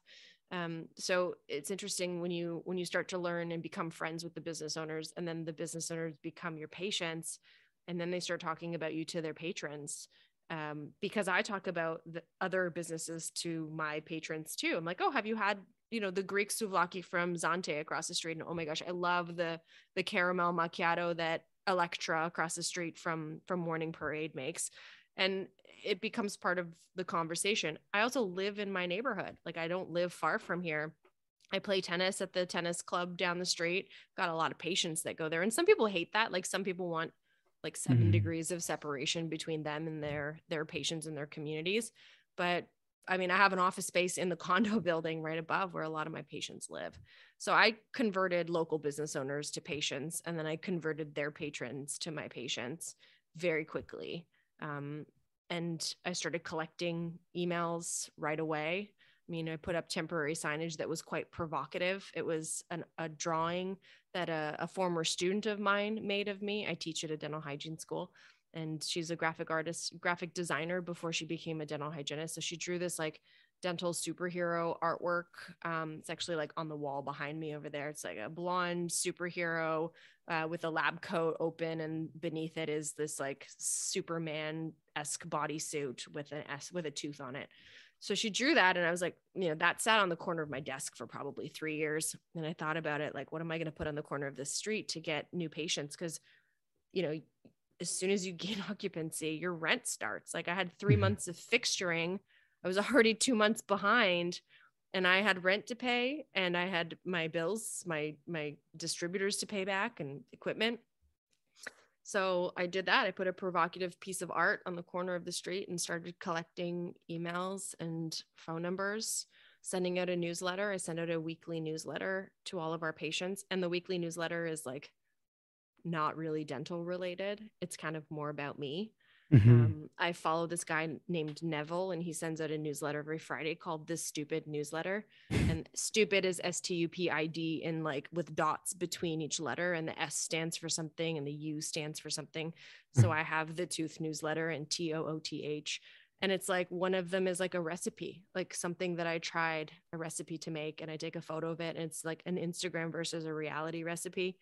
Um, so it's interesting when you when you start to learn and become friends with the business owners and then the business owners become your patients and then they start talking about you to their patrons um, because I talk about the other businesses to my patrons too. I'm like, oh, have you had you know the Greek souvlaki from Zante across the street? And oh my gosh, I love the the caramel macchiato that Electra across the street from from Morning Parade makes, and it becomes part of the conversation. I also live in my neighborhood; like I don't live far from here. I play tennis at the tennis club down the street. Got a lot of patients that go there, and some people hate that. Like some people want like 7 Mhm. degrees of separation between them and their their patients and their communities but i mean i have an office space in the [laughs] condo building right above where a lot of my patients live so i converted local business owners to patients and then i converted their patrons to my patients very quickly um, and i started collecting emails right away I mean, I put up temporary signage that was quite provocative. It was an, a drawing that a, a former student of mine made of me. I teach at a dental hygiene school, and she's a graphic artist, graphic designer before she became a dental hygienist. So she drew this like dental superhero artwork. Um, it's actually like on the wall behind me over there. It's like a blonde superhero uh, with a lab coat open, and beneath it is this like Superman esque bodysuit with an S with a tooth on it. So she drew that, and I was like, you know, that sat on the corner of my desk for probably three years. And I thought about it like, what am I going to put on the corner of this street to get new patients? Because, you know, as soon as you gain [laughs] occupancy, your rent starts. Like I had 3 Mhm. months of fixturing, I was already two months behind, and I had rent to pay, and I had my bills, my my distributors to pay back, and equipment. So I did that. I put a provocative piece of art on the corner of the street and started collecting emails and phone numbers, sending out a newsletter. I send out a weekly newsletter to all of our patients. And the weekly newsletter is like not really dental related, it's kind of more about me. Mhm. Um, I follow this guy named Neville, and he sends out a newsletter every Friday called the Stupid Newsletter. And stupid is S T U P I D in like with dots between each letter, and the S stands for something, and the U stands for something. So I have the Tooth Newsletter and T O O T H. And it's like one of them is like a recipe, like something that I tried a recipe to make, and I take a photo of it, and it's like an Instagram versus a reality recipe.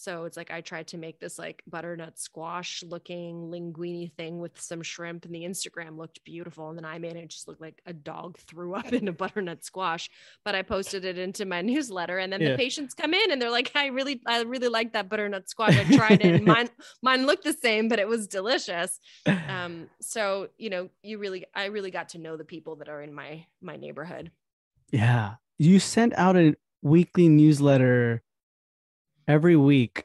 So it's like I tried to make this like butternut squash looking linguine thing with some shrimp, and the Instagram looked beautiful. And then I made it just look like a dog threw up [laughs] in a butternut squash. But I posted it into my [laughs] newsletter, and then Yeah. the patients come in and they're like, "I really, I really like that butternut squash. I tried it, and mine, [laughs] mine looked the same, but it was delicious." Um, so you know, you really, I really got to know the people that are in my my neighborhood. Yeah. You sent out a weekly newsletter every week.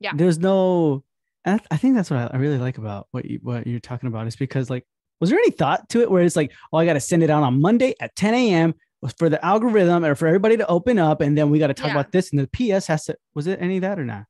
Yeah. There's no and I I think that's what I- I really like about what you what you're talking about is because like was there any thought to it where it's like, oh, I gotta send it out on Monday at 10 a.m. for the algorithm or for everybody to open up and then we gotta talk Yeah. about this and the PS has to was it any of that or not?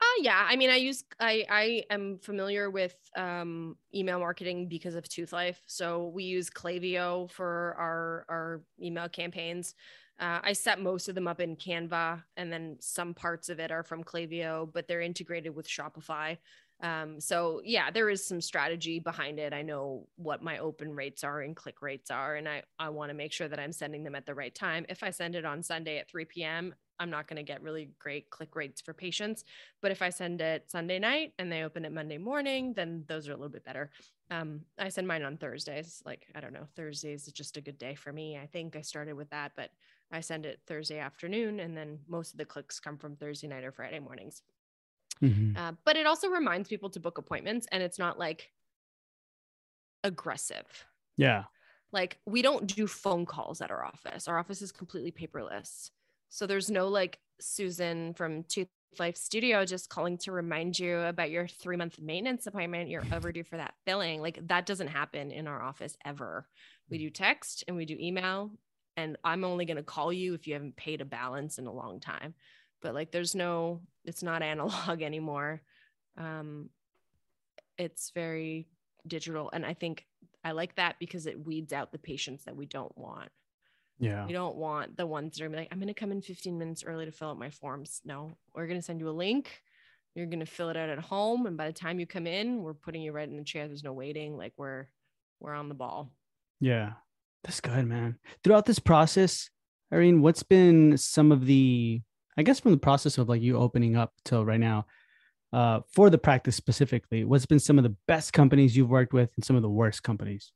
Uh, yeah, I mean, I use I I am familiar with um, email marketing because of Tooth Life. So we use Klaviyo for our our email campaigns. Uh, I set most of them up in Canva, and then some parts of it are from Klaviyo, but they're integrated with Shopify. Um, so yeah, there is some strategy behind it. I know what my open rates are and click rates are, and I I want to make sure that I'm sending them at the right time. If I send it on Sunday at 3 p.m., I'm not going to get really great click rates for patients. But if I send it Sunday night and they open it Monday morning, then those are a little bit better. Um, I send mine on Thursdays. Like, I don't know, Thursdays is just a good day for me. I think I started with that, but I send it Thursday afternoon, and then most of the clicks come from Thursday night or Friday mornings. Mm-hmm. Uh, but it also reminds people to book appointments, and it's not like aggressive. Yeah. Like, we don't do phone calls at our office. Our office is completely paperless. So there's no like Susan from Tooth Life Studio just calling to remind you about your three month maintenance appointment. You're [laughs] overdue for that filling. Like that doesn't happen in our office ever. We do text and we do email. And I'm only going to call you if you haven't paid a balance in a long time. But like there's no, it's not [laughs] analog anymore. Um, it's very digital. And I think I like that because it weeds out the patients that we don't want. Yeah. We don't want the ones that are like, I'm going to come in 15 minutes early to fill out my forms. No, we're going to send you a link. You're going to fill it out at home. And by the time you come in, we're putting you right in the chair. There's no waiting. Like we're, we're on the ball. Yeah. That's good, man. Throughout this process, Irene, what's been some of the, I guess from the process of like you opening up till right now, uh, for the practice specifically, what's been some of the best companies you've worked with and some of the worst companies?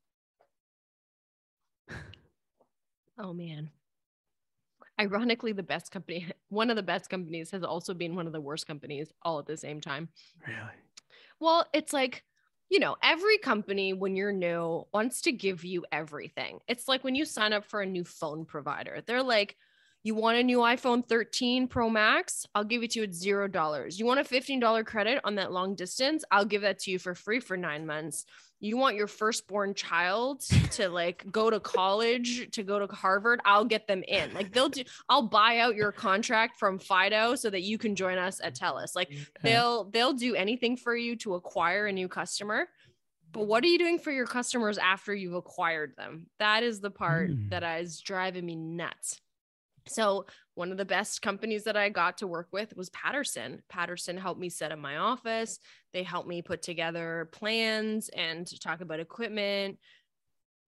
Oh man. Ironically, the best company, [laughs] one of the best companies has also been one of the worst companies all at the same time. Really? Well, it's like, you know, every company when you're new wants to give you everything. It's like when you sign up for a new phone provider, they're like, you want a new iPhone 13 Pro Max? I'll give it to you at zero dollars. You want a $15 credit on that long distance? I'll give that to you for free for nine months you want your firstborn child to [laughs] like go to college to go to harvard i'll get them in like they'll do i'll buy out your contract from fido so that you can join us at telus like they'll they'll do anything for you to acquire a new customer but what are you doing for your customers after you've acquired them that is the part mm. that is driving me nuts so one of the best companies that I got to work with was Patterson. Patterson helped me set up my office. They helped me put together plans and talk about equipment.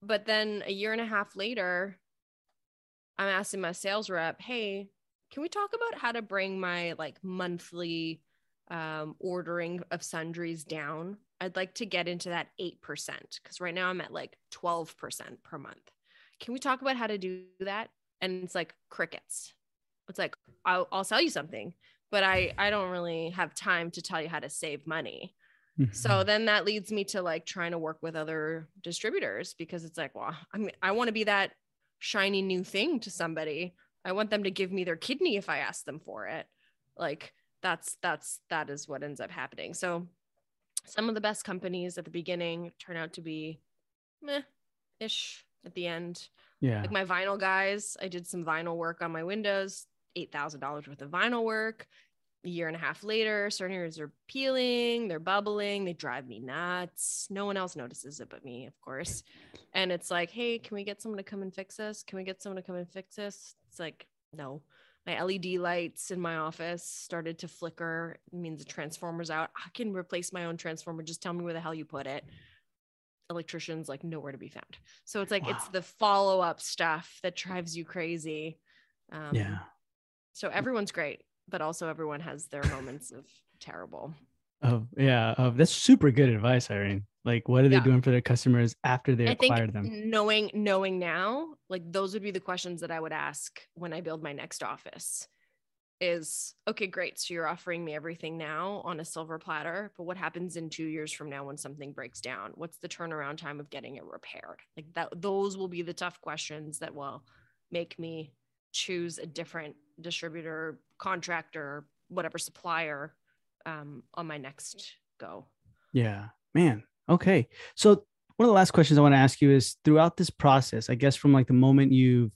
But then a year and a half later, I'm asking my sales rep, "Hey, can we talk about how to bring my like monthly um, ordering of sundries down? I'd like to get into that 8% because right now I'm at like 12% per month. Can we talk about how to do that? And it's like crickets. It's like I'll, I'll sell you something but i i don't really have time to tell you how to save money. Mm-hmm. so then that leads me to like trying to work with other distributors because it's like well i mean i want to be that shiny new thing to somebody. I want them to give me their kidney if i ask them for it. Like that's that's that is what ends up happening. So some of the best companies at the beginning turn out to be meh ish at the end yeah like my vinyl guys i did some vinyl work on my windows $8,000 worth of vinyl work. A year and a half later, certain areas are peeling, they're bubbling, they drive me nuts. No one else notices it but me, of course. And it's like, hey, can we get someone to come and fix this? Can we get someone to come and fix this? It's like, no. My LED lights in my office started to flicker. It means the transformer's out. I can replace my own transformer. Just tell me where the hell you put it electricians like nowhere to be found. So it's like wow. it's the follow up stuff that drives you crazy. Um, yeah. So everyone's great, but also everyone has their [laughs] moments of terrible. Oh yeah, oh, that's super good advice, Irene. Like, what are they yeah. doing for their customers after they I acquire them? Knowing, knowing now, like those would be the questions that I would ask when I build my next office. Is okay, great. So you're offering me everything now on a silver platter, but what happens in two years from now when something breaks down? What's the turnaround time of getting it repaired? Like that, those will be the tough questions that will make me choose a different distributor, contractor, whatever supplier um, on my next go. Yeah, man. Okay. So one of the last questions I want to ask you is throughout this process, I guess from like the moment you've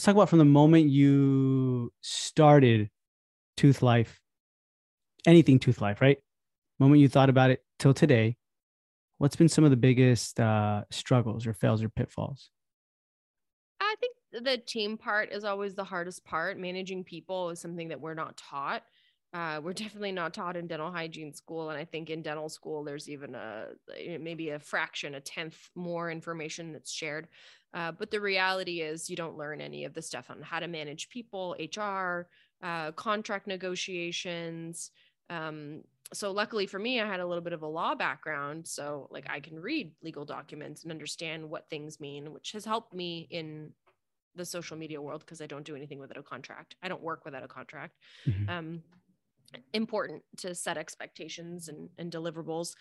let's talk about from the moment you started Tooth Life, anything Tooth Life, right? Moment you thought about it till today, what's been some of the biggest uh, struggles or fails or pitfalls? I think the team part is always the hardest part. Managing people is something that we're not taught. Uh, we're definitely not taught in dental hygiene school and i think in dental school there's even a maybe a fraction a tenth more information that's shared. Uh, but the reality is you don't learn any of the stuff on how to manage people hr uh, contract negotiations. Um, so luckily for me i had a little bit of a law background so like i can read legal documents and understand what things mean which has helped me in the social media world because i don't do anything without a contract. I don't work without a contract. Mm-hmm. um, important to set expectations and, and deliverables.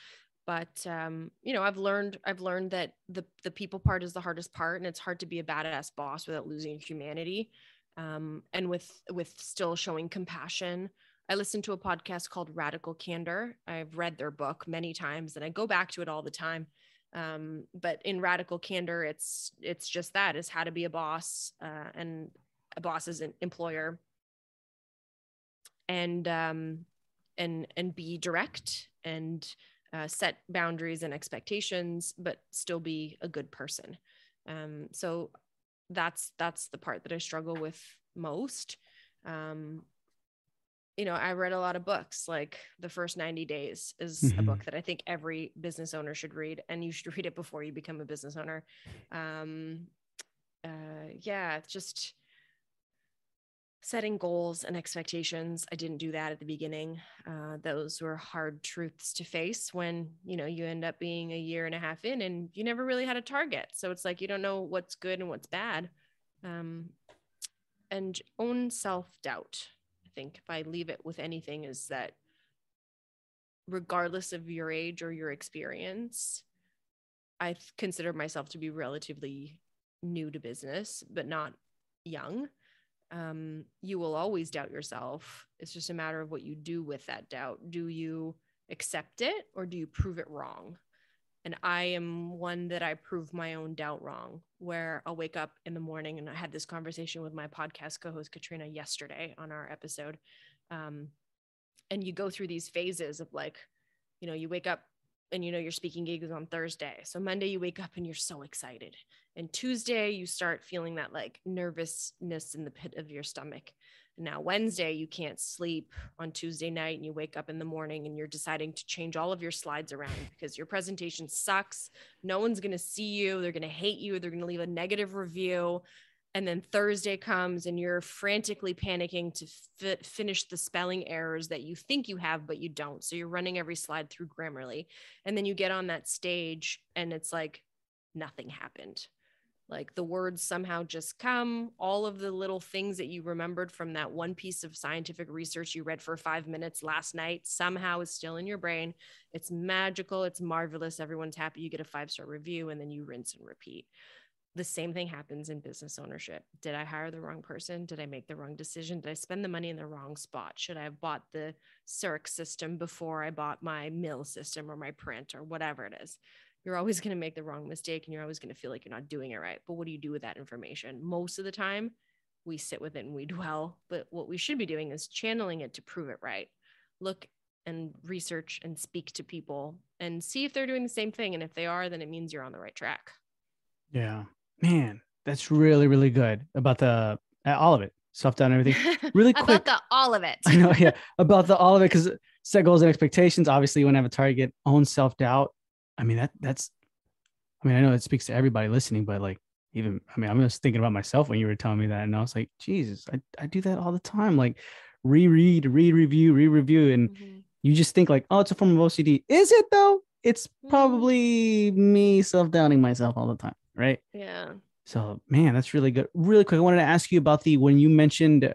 But um, you know i've learned i've learned that the the people part is the hardest part and it's hard to be a badass boss without losing humanity. Um, and with with still showing compassion i listened to a podcast called radical candor. I've read their book many times and i go back to it all the time. Um, but in radical candor it's it's just that is how to be a boss uh, and a boss is an employer and um, and and be direct and uh, set boundaries and expectations, but still be a good person. Um, so that's that's the part that I struggle with most. Um, you know, I read a lot of books. Like the first 90 days is mm-hmm. a book that I think every business owner should read, and you should read it before you become a business owner. Um, uh, yeah, it's just setting goals and expectations i didn't do that at the beginning. Uh, those were hard truths to face when you know you end up being a year and a half in and you never really had a target. So it's like you don't know what's good and what's bad. Um, and own self-doubt i think if i leave it with anything is that regardless of your age or your experience i consider myself to be relatively new to business but not young um, you will always doubt yourself. It's just a matter of what you do with that doubt. Do you accept it or do you prove it wrong? And I am one that I prove my own doubt wrong, where I'll wake up in the morning and I had this conversation with my podcast co host, Katrina, yesterday on our episode. Um, and you go through these phases of like, you know, you wake up and you know your speaking gig is on Thursday. So Monday you wake up and you're so excited. And Tuesday you start feeling that like nervousness in the pit of your stomach. And now Wednesday you can't sleep on Tuesday night and you wake up in the morning and you're deciding to change all of your slides around because your presentation sucks. No one's going to see you. They're going to hate you. They're going to leave a negative review and then Thursday comes and you're frantically panicking to fi- finish the spelling errors that you think you have but you don't so you're running every slide through grammarly and then you get on that stage and it's like nothing happened like the words somehow just come all of the little things that you remembered from that one piece of scientific research you read for 5 minutes last night somehow is still in your brain it's magical it's marvelous everyone's happy you get a 5 star review and then you rinse and repeat the same thing happens in business ownership. Did I hire the wrong person? Did I make the wrong decision? Did I spend the money in the wrong spot? Should I have bought the CEREC system before I bought my mill system or my print or whatever it is? You're always going to make the wrong mistake and you're always going to feel like you're not doing it right. But what do you do with that information? Most of the time, we sit with it and we dwell. But what we should be doing is channeling it to prove it right. Look and research and speak to people and see if they're doing the same thing. And if they are, then it means you're on the right track. Yeah man, that's really, really good about the uh, all of it, self doubt everything. [laughs] Really quick. about the all of it. [laughs] I know, yeah, about the all of it because set goals and expectations. Obviously, you want to have a target, own self doubt. I mean, that that's. I mean, I know it speaks to everybody listening, but like even I mean, I'm just thinking about myself when you were telling me that, and I was like, Jesus, I, I do that all the time. Like reread, re-review, re-review, and mm-hmm. you just think like, oh, it's a form of OCD. Is it though? It's mm-hmm. probably me self-doubting myself all the time right? Yeah. So, man, that's really good. Really quick, I wanted to ask you about the when you mentioned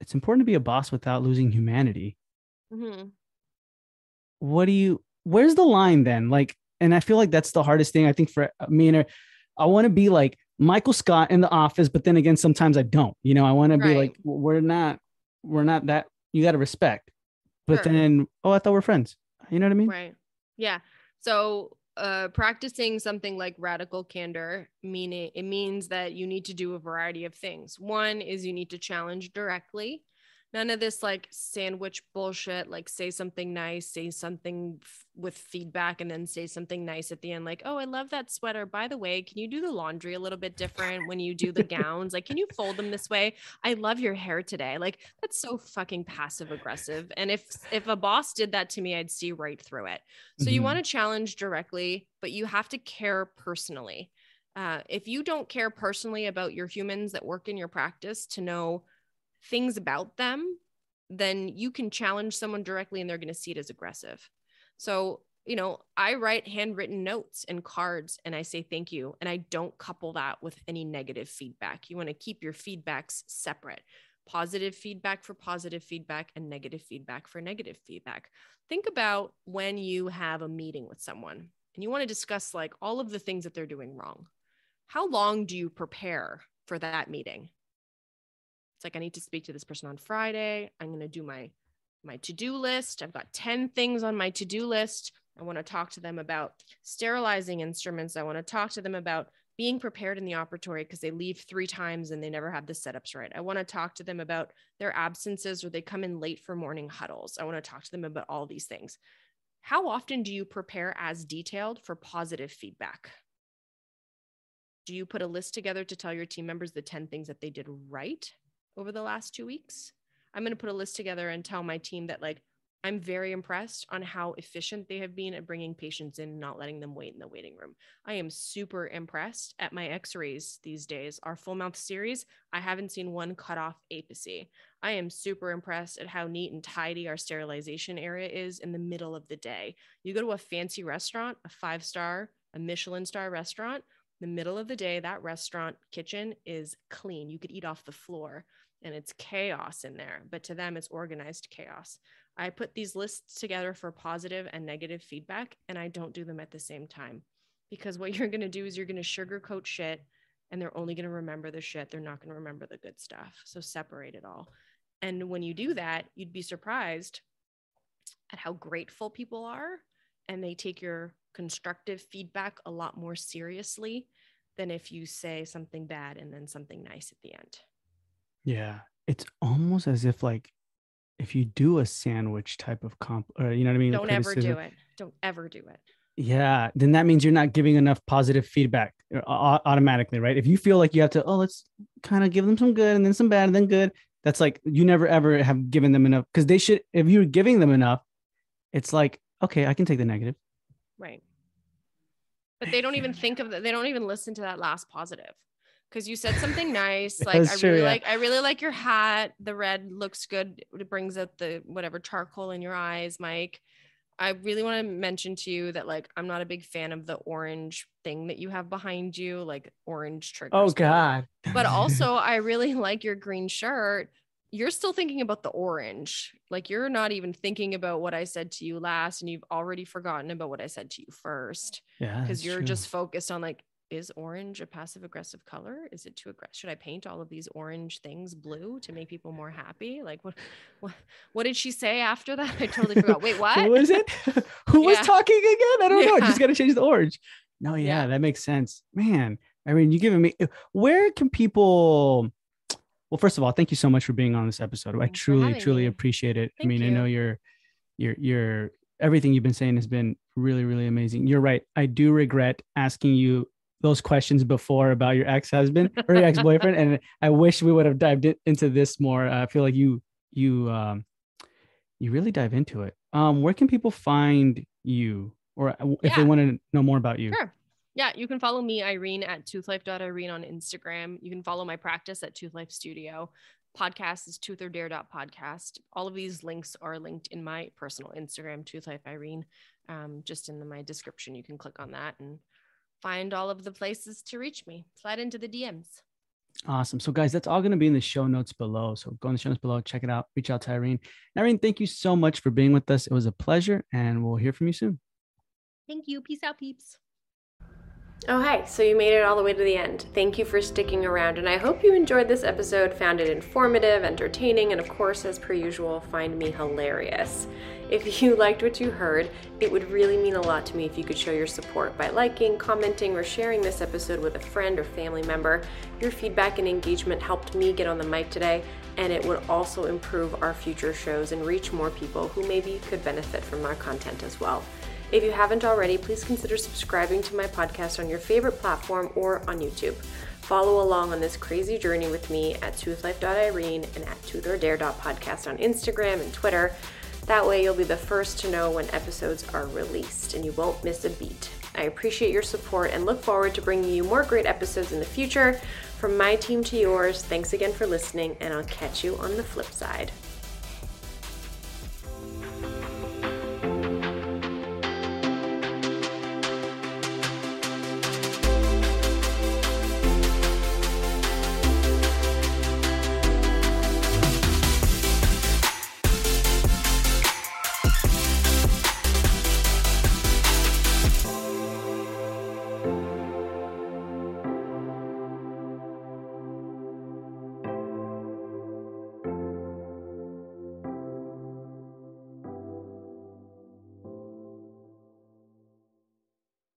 it's important to be a boss without losing humanity. Mm-hmm. What do you? Where's the line then? Like, and I feel like that's the hardest thing. I think for me and her, I want to be like Michael Scott in the office, but then again, sometimes I don't. You know, I want to be like, we're not, we're not that. You got to respect. But sure. then, oh, I thought we're friends. You know what I mean? Right. Yeah. So uh, practicing something like radical candor meaning it means that you need to do a variety of things one is you need to challenge directly None of this like sandwich bullshit, like say something nice, say something f- with feedback, and then say something nice at the end, like, oh, I love that sweater. By the way, can you do the laundry a little bit different when you do the [laughs] gowns? Like, can you fold them this way? I love your hair today. Like, that's so fucking passive aggressive. And if if a boss did that to me, I'd see right through it. So you Mhm. want to challenge directly, but you have to care personally. Uh, if you don't care personally about your humans that work in your practice to know things about them, then you can challenge someone directly and they're going to see it as aggressive. So, you know, I write handwritten notes and cards and I say thank you. And I don't couple that with any negative feedback. You want to keep your feedbacks separate positive feedback for positive feedback and negative feedback for negative feedback. Think about when you have a meeting with someone and you want to discuss like all of the things that they're doing wrong. How long do you prepare for that meeting? Like I need to speak to this person on Friday. I'm going to do my my to-do list. I've got 10 things on my to-do list. I want to talk to them about sterilizing instruments. I want to talk to them about being prepared in the operatory because they leave three times and they never have the setups right. I want to talk to them about their absences or they come in late for morning huddles. I want to talk to them about all these things. How often do you prepare as detailed for positive feedback? Do you put a list together to tell your team members the 10 things that they did right over the last two weeks? I'm going to put a list together and tell my team that, like, I'm very impressed on how efficient they have been at bringing patients in not letting them wait in the waiting room. I am super impressed at my x rays these days. Our full mouth series, I haven't seen one cut off apice. I am super impressed at how neat and tidy our sterilization area is in the middle of the day. You go to a fancy restaurant, a five star, a Michelin star restaurant, the middle of the day, that restaurant kitchen is clean. You could eat off the floor and it's chaos in there, but to them, it's organized chaos. I put these lists together for positive and negative feedback, and I don't do them at the same time because what [laughs] you're going to do is you're going to sugarcoat shit and they're only going to remember the shit. They're not going to remember the good stuff. So separate it all. And when you do that, you'd be surprised at how grateful people are and they take your constructive feedback a lot more seriously than if you say something bad and then something nice at the end. Yeah. It's almost as if like if you do a sandwich type of comp or you know what I mean? Don't ever do it. Don't ever do it. Yeah, then that means you're not giving enough positive feedback uh, automatically, right? If you feel like you have to, oh, let's kind of give them some good and then some bad and then good, that's like you never ever have given them enough because they should. If you're giving them enough, it's like okay, I can take the negative. Right. But they don't even think of that. They don't even listen to that last positive because you said something nice. [laughs] Like, I true, really yeah. like, I really like your hat. The red looks good. It brings out the whatever charcoal in your eyes, Mike. I really want to mention to you that like I'm not a big fan of the orange thing that you have behind you, like orange triggers. Oh. God. But [laughs] also, I really like your green shirt. You're still thinking about the orange. Like you're not even thinking about what I said to you last, and you've already forgotten about what I said to you first yeah, because you're true. just focused on like, is orange a passive aggressive color? Is it too aggressive? Should I paint all of these orange things blue to make people more happy? Like what what what did she say after that? [laughs] I totally forgot. Wait, [laughs] what? [laughs] Who was it? Who was talking again? I don't know. Yeah. Just got to change the orange. No, yeah, Yeah. that makes sense, man. I mean, you're giving me. Eh, where can people? Well, first of all, thank you so much for being on this episode. I Thanks for truly, truly me. appreciate it. I Thank mean, I know you. you're, you're, you're. Everything you've been saying has been really, really amazing. You're right. I do regret asking you those questions before about your ex-husband or your ex-boyfriend, and I wish we would have dived into this more. I feel like you, you, um, you really dive into it. Um, where can people find you, or uh, if they want to know more about you? Sure. Yeah, you can follow me, Irene, at toothlife.irene on Instagram. You can follow my practice at Tooth Life Studio. Podcast is tooth or dare podcast. All of these links are linked in my personal Instagram, Tooth Life Irene. Um, just in the, my description, you can click on that and find all of the places to reach me. Slide into the DMs. Awesome. So, guys, that's all going to be in the show notes below. So, go in the show notes below, check it out, reach out to Irene. Irene, thank you so much for being with us. It was a pleasure, and we'll hear from you soon. Thank you. Peace out, peeps. Oh, hi. So you made it all the way to the end. Thank you for sticking around, and I hope you enjoyed this episode, found it informative, entertaining, and of course, as per usual, find me hilarious. If [laughs] you liked what you heard, it would really mean a lot to me if you could show your support by liking, commenting, or sharing this episode with a friend or family member. Your feedback and engagement helped me get on the mic today, and it would also improve our future shows and reach more people who maybe could benefit from our content as well. If you haven't already, please consider subscribing to my podcast on your favorite platform or on YouTube. Follow along on this crazy journey with me at toothlife.irene and at toothordare.podcast on Instagram and Twitter. That way, you'll be the first to know when episodes are released and you won't miss a beat. I appreciate your support and look forward to bringing you more great episodes in the future. From my team to yours, thanks again for listening, and I'll catch you on the flip side.